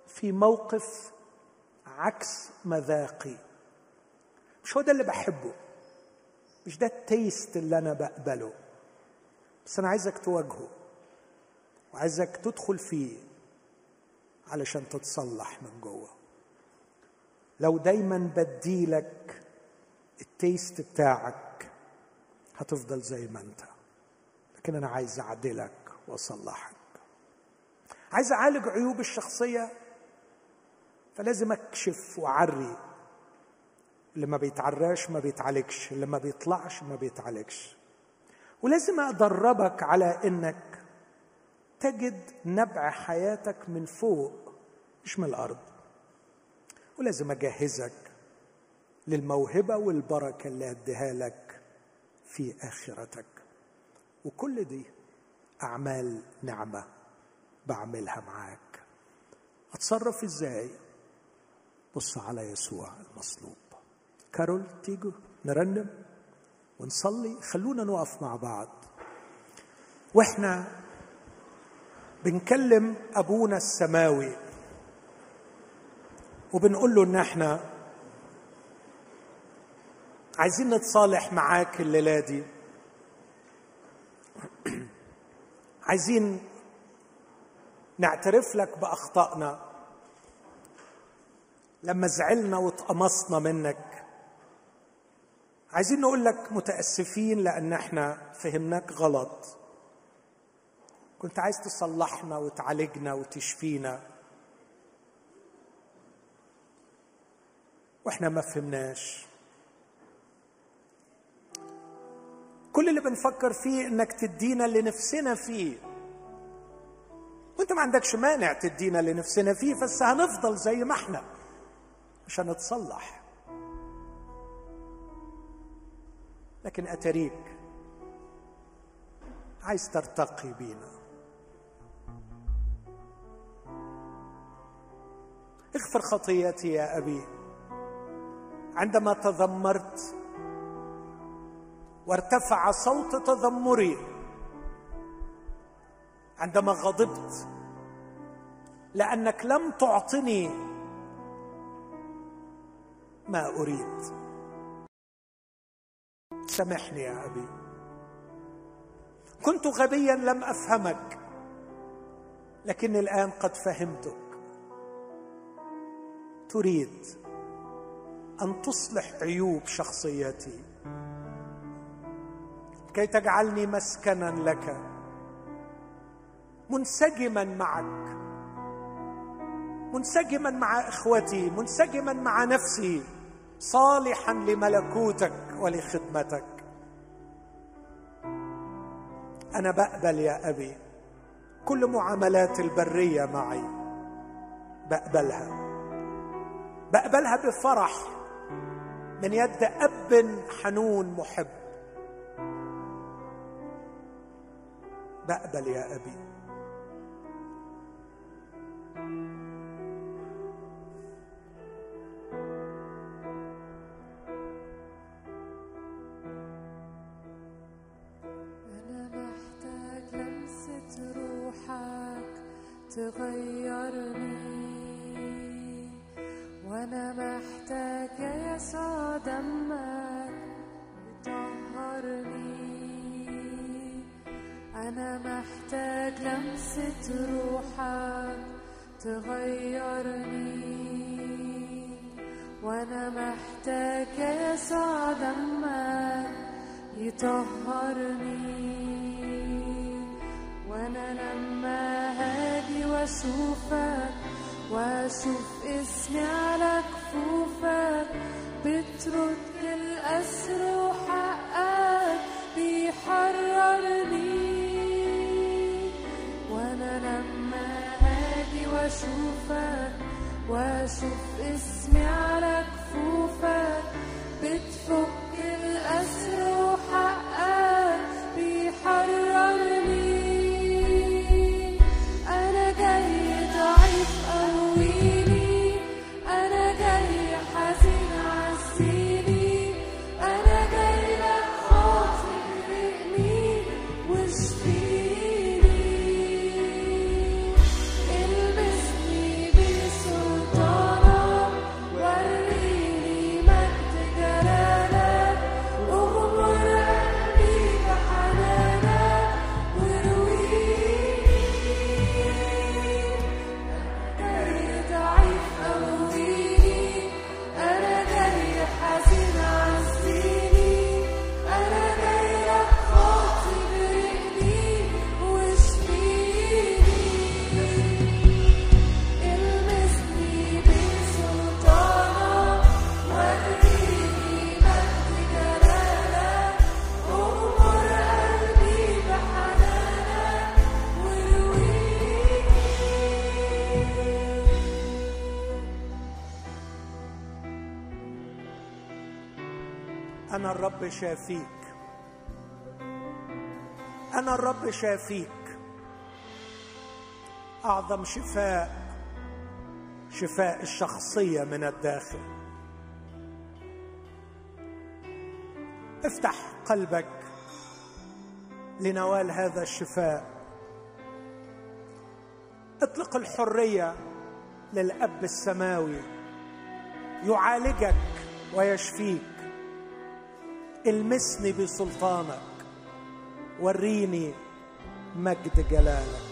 في موقف عكس مذاقي. مش هو ده اللي بحبه. مش ده التيست اللي أنا بقبله. بس أنا عايزك تواجهه. وعايزك تدخل فيه علشان تتصلح من جوه. لو دايما بديلك التيست بتاعك هتفضل زي ما أنت. لكن أنا عايز أعدلك وأصلحك. عايز أعالج عيوب الشخصية؟ فلازم اكشف واعري اللي ما بيتعراش ما بيتعالجش اللي ما بيطلعش ما بيتعالجش. ولازم أدربك على إنك تجد نبع حياتك من فوق مش من الأرض. ولازم أجهزك للموهبة والبركة اللي اديها لك في آخرتك. وكل دي أعمال نعمة بعملها معاك. أتصرف إزاي؟ بص على يسوع المصلوب. كارول تيجوا نرنم ونصلي. خلونا نقف مع بعض. وإحنا بنكلم أبونا السماوي وبنقول له إن إحنا عايزين نتصالح معاك الليلة دي. عايزين نعترف لك بأخطائنا. لما زعلنا واتقمصنا منك. عايزين نقول لك متأسفين لأن إحنا فهمناك غلط. كنت عايز تصلحنا وتعالجنا وتشفينا. وإحنا ما فهمناش. كل اللي بنفكر فيه إنك تدينا اللي نفسنا فيه. وانت ما عندكش مانع تدينا اللي نفسنا فيه بس هنفضل زي ما إحنا. عشان نتصلح لكن أتريك عايز ترتقي بينا. اغفر خطيتي يا أبي. عندما تذمرت وارتفع صوت تذمري. عندما غضبت لأنك لم تعطني ما أريد. سامحني يا أبي. كنت غبيا لم أفهمك لكني الآن قد فهمتك. تريد أن تصلح عيوب شخصيتي. كي تجعلني مسكنا لك منسجما معك. منسجما مع إخوتي منسجما مع نفسي. صالحا لملكوتك ولخدمتك. أنا بقبل يا أبي كل معاملات البرية معي. بقبلها بقبلها بفرح. من يد أب حنون محب. بقبل يا
أبي. تغيرني وأنا محتاج يا دمك يطهرني أنا محتاج لمسة روحك تغيرني وأنا محتاج يا دمك يطهرني. وأنا لما هاجي وأشوفك وأشوف اسمي على كفوفك بترد الأسر وحقك بيحررني. وأنا لما هاجي وأشوفك واشوف اسمي على كفوفك بتفك
شافيك. أنا الرب شافيك. أعظم شفاء شفاء الشخصية من الداخل. افتح قلبك لنوال هذا الشفاء. اطلق الحرية للأب السماوي. يعالجك ويشفيك. المسني بسلطانك. وريني مجد جلالك.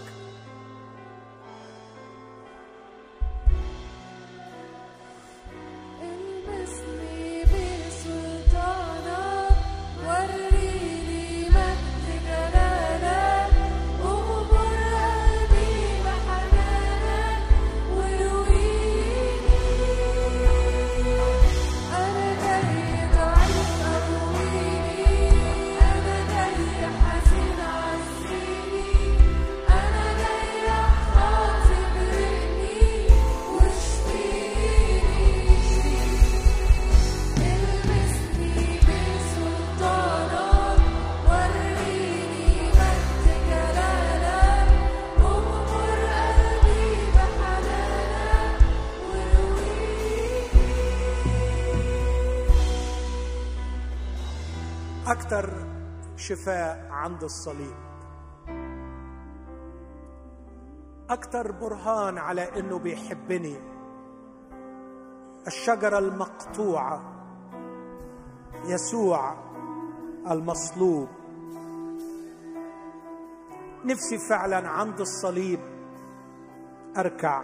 أكثر شفاء عند الصليب. أكثر برهان على إنه بيحبني. الشجرة المقطوعة يسوع المصلوب. نفسي فعلا عند الصليب أركع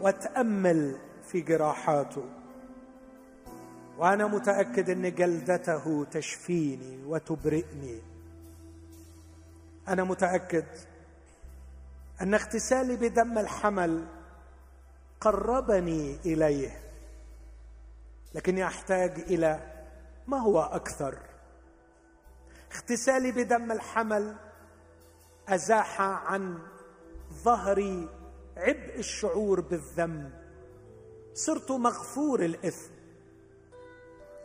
وأتأمل في جراحاته. وأنا متأكد أن جلدته تشفيني وتبرئني. أنا متأكد أن اغتسالي بدم الحمل قربني إليه لكني أحتاج إلى ما هو أكثر. اغتسالي بدم الحمل أزاح عن ظهري عبء الشعور بالذنب. صرت مغفور الإثم.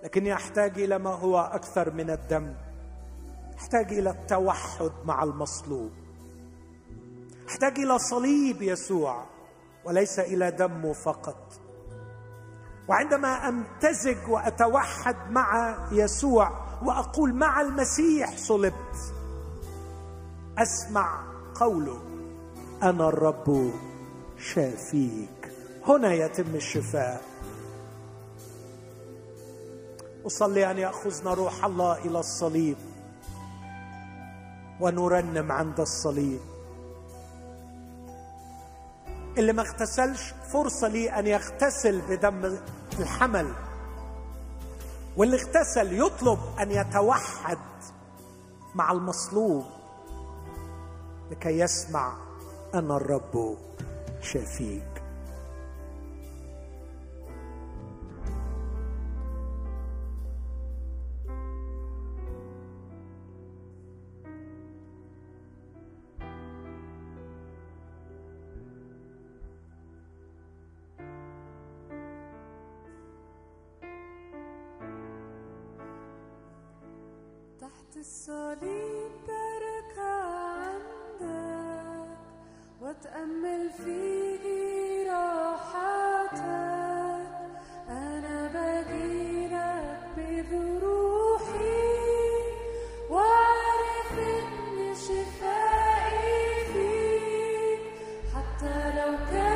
لكني احتاج إلى ما هو أكثر من الدم. احتاج إلى التوحد مع المصلوب. احتاج إلى صليب يسوع وليس إلى دمه فقط. وعندما أمتزج وأتوحد مع يسوع وأقول مع المسيح صلبت أسمع قوله أنا الرب شافيك. هنا يتم الشفاء. أصلي أن يأخذنا روح الله إلى الصليب ونرنم عند الصليب. اللي ما اغتسلش فرصة لي أن يغتسل بدم الحمل واللي اغتسل يطلب أن يتوحد مع المصلوب لكي يسمع أنا الرب شافيك
الصليب بركع عندك واتأمل في راحتك. أنا بجيلك بجروحي وعارف إن شفائي فيك. حتى لو كان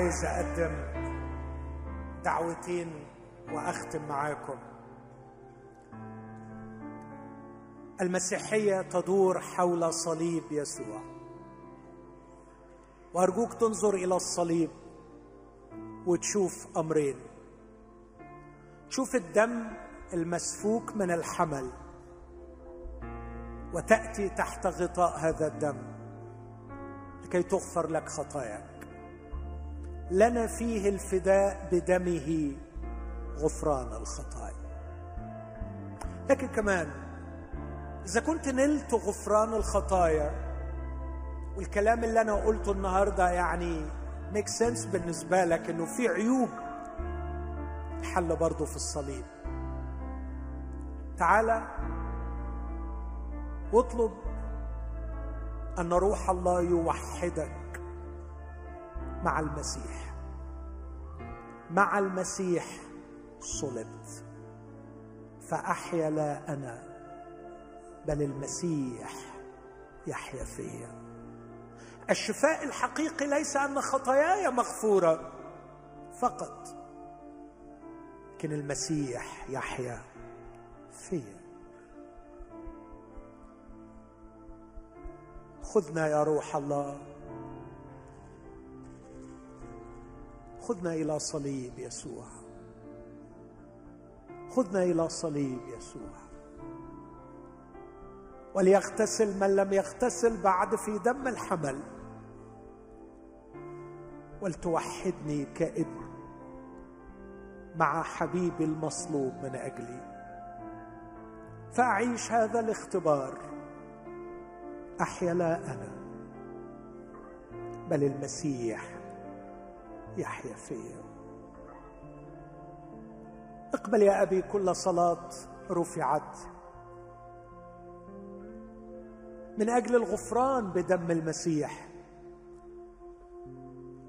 عايز أقدم دعوتين وأختم معاكم. المسيحية تدور حول صليب يسوع. وأرجوك تنظر إلى الصليب وتشوف أمرين. تشوف الدم المسفوك من الحمل وتأتي تحت غطاء هذا الدم لكي تغفر لك خطاياك. لنا فيه الفداء بدمه غفران الخطايا. لكن كمان إذا كنت نلت غفران الخطايا والكلام اللي أنا قلته النهارده يعني ميك سنس بالنسبة لك إنه في عيوب حل برضه في الصليب. تعالى واطلب أن روح الله يوحدك. مع المسيح. مع المسيح صلبت. فاحيا لا أنا بل المسيح يحيا فيا. الشفاء الحقيقي ليس أن خطاياي مغفورة فقط لكن المسيح يحيا فيا. خذنا يا روح الله. خذنا إلى صليب يسوع. خذنا إلى صليب يسوع. وليغتسل من لم يغتسل بعد في دم الحمل. ولتوحدني كابن مع حبيبي المصلوب من أجلي. فأعيش هذا الاختبار أحيا لا أنا بل المسيح يحيا فيا اقبل يا أبي كل صلاة رفعت. من أجل الغفران بدم المسيح.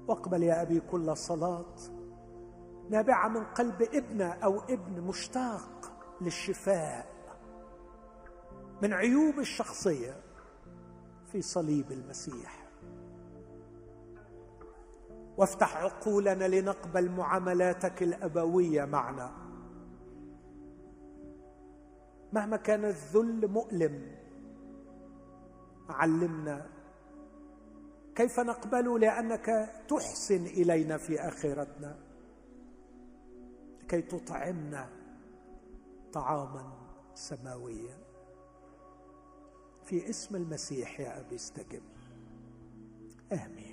واقبل يا أبي كل صلاة نابعه من قلب ابنه أو ابن مشتاق للشفاء. من عيوب الشخصية في صليب المسيح. وافتح عقولنا لنقبل معاملاتك الأبوية معنا. مهما كان الذل مؤلم علمنا كيف نقبل لأنك تحسن إلينا في آخرتنا. لكي تطعمنا طعاما سماويا. في اسم المسيح يا أبي استجب. آمين.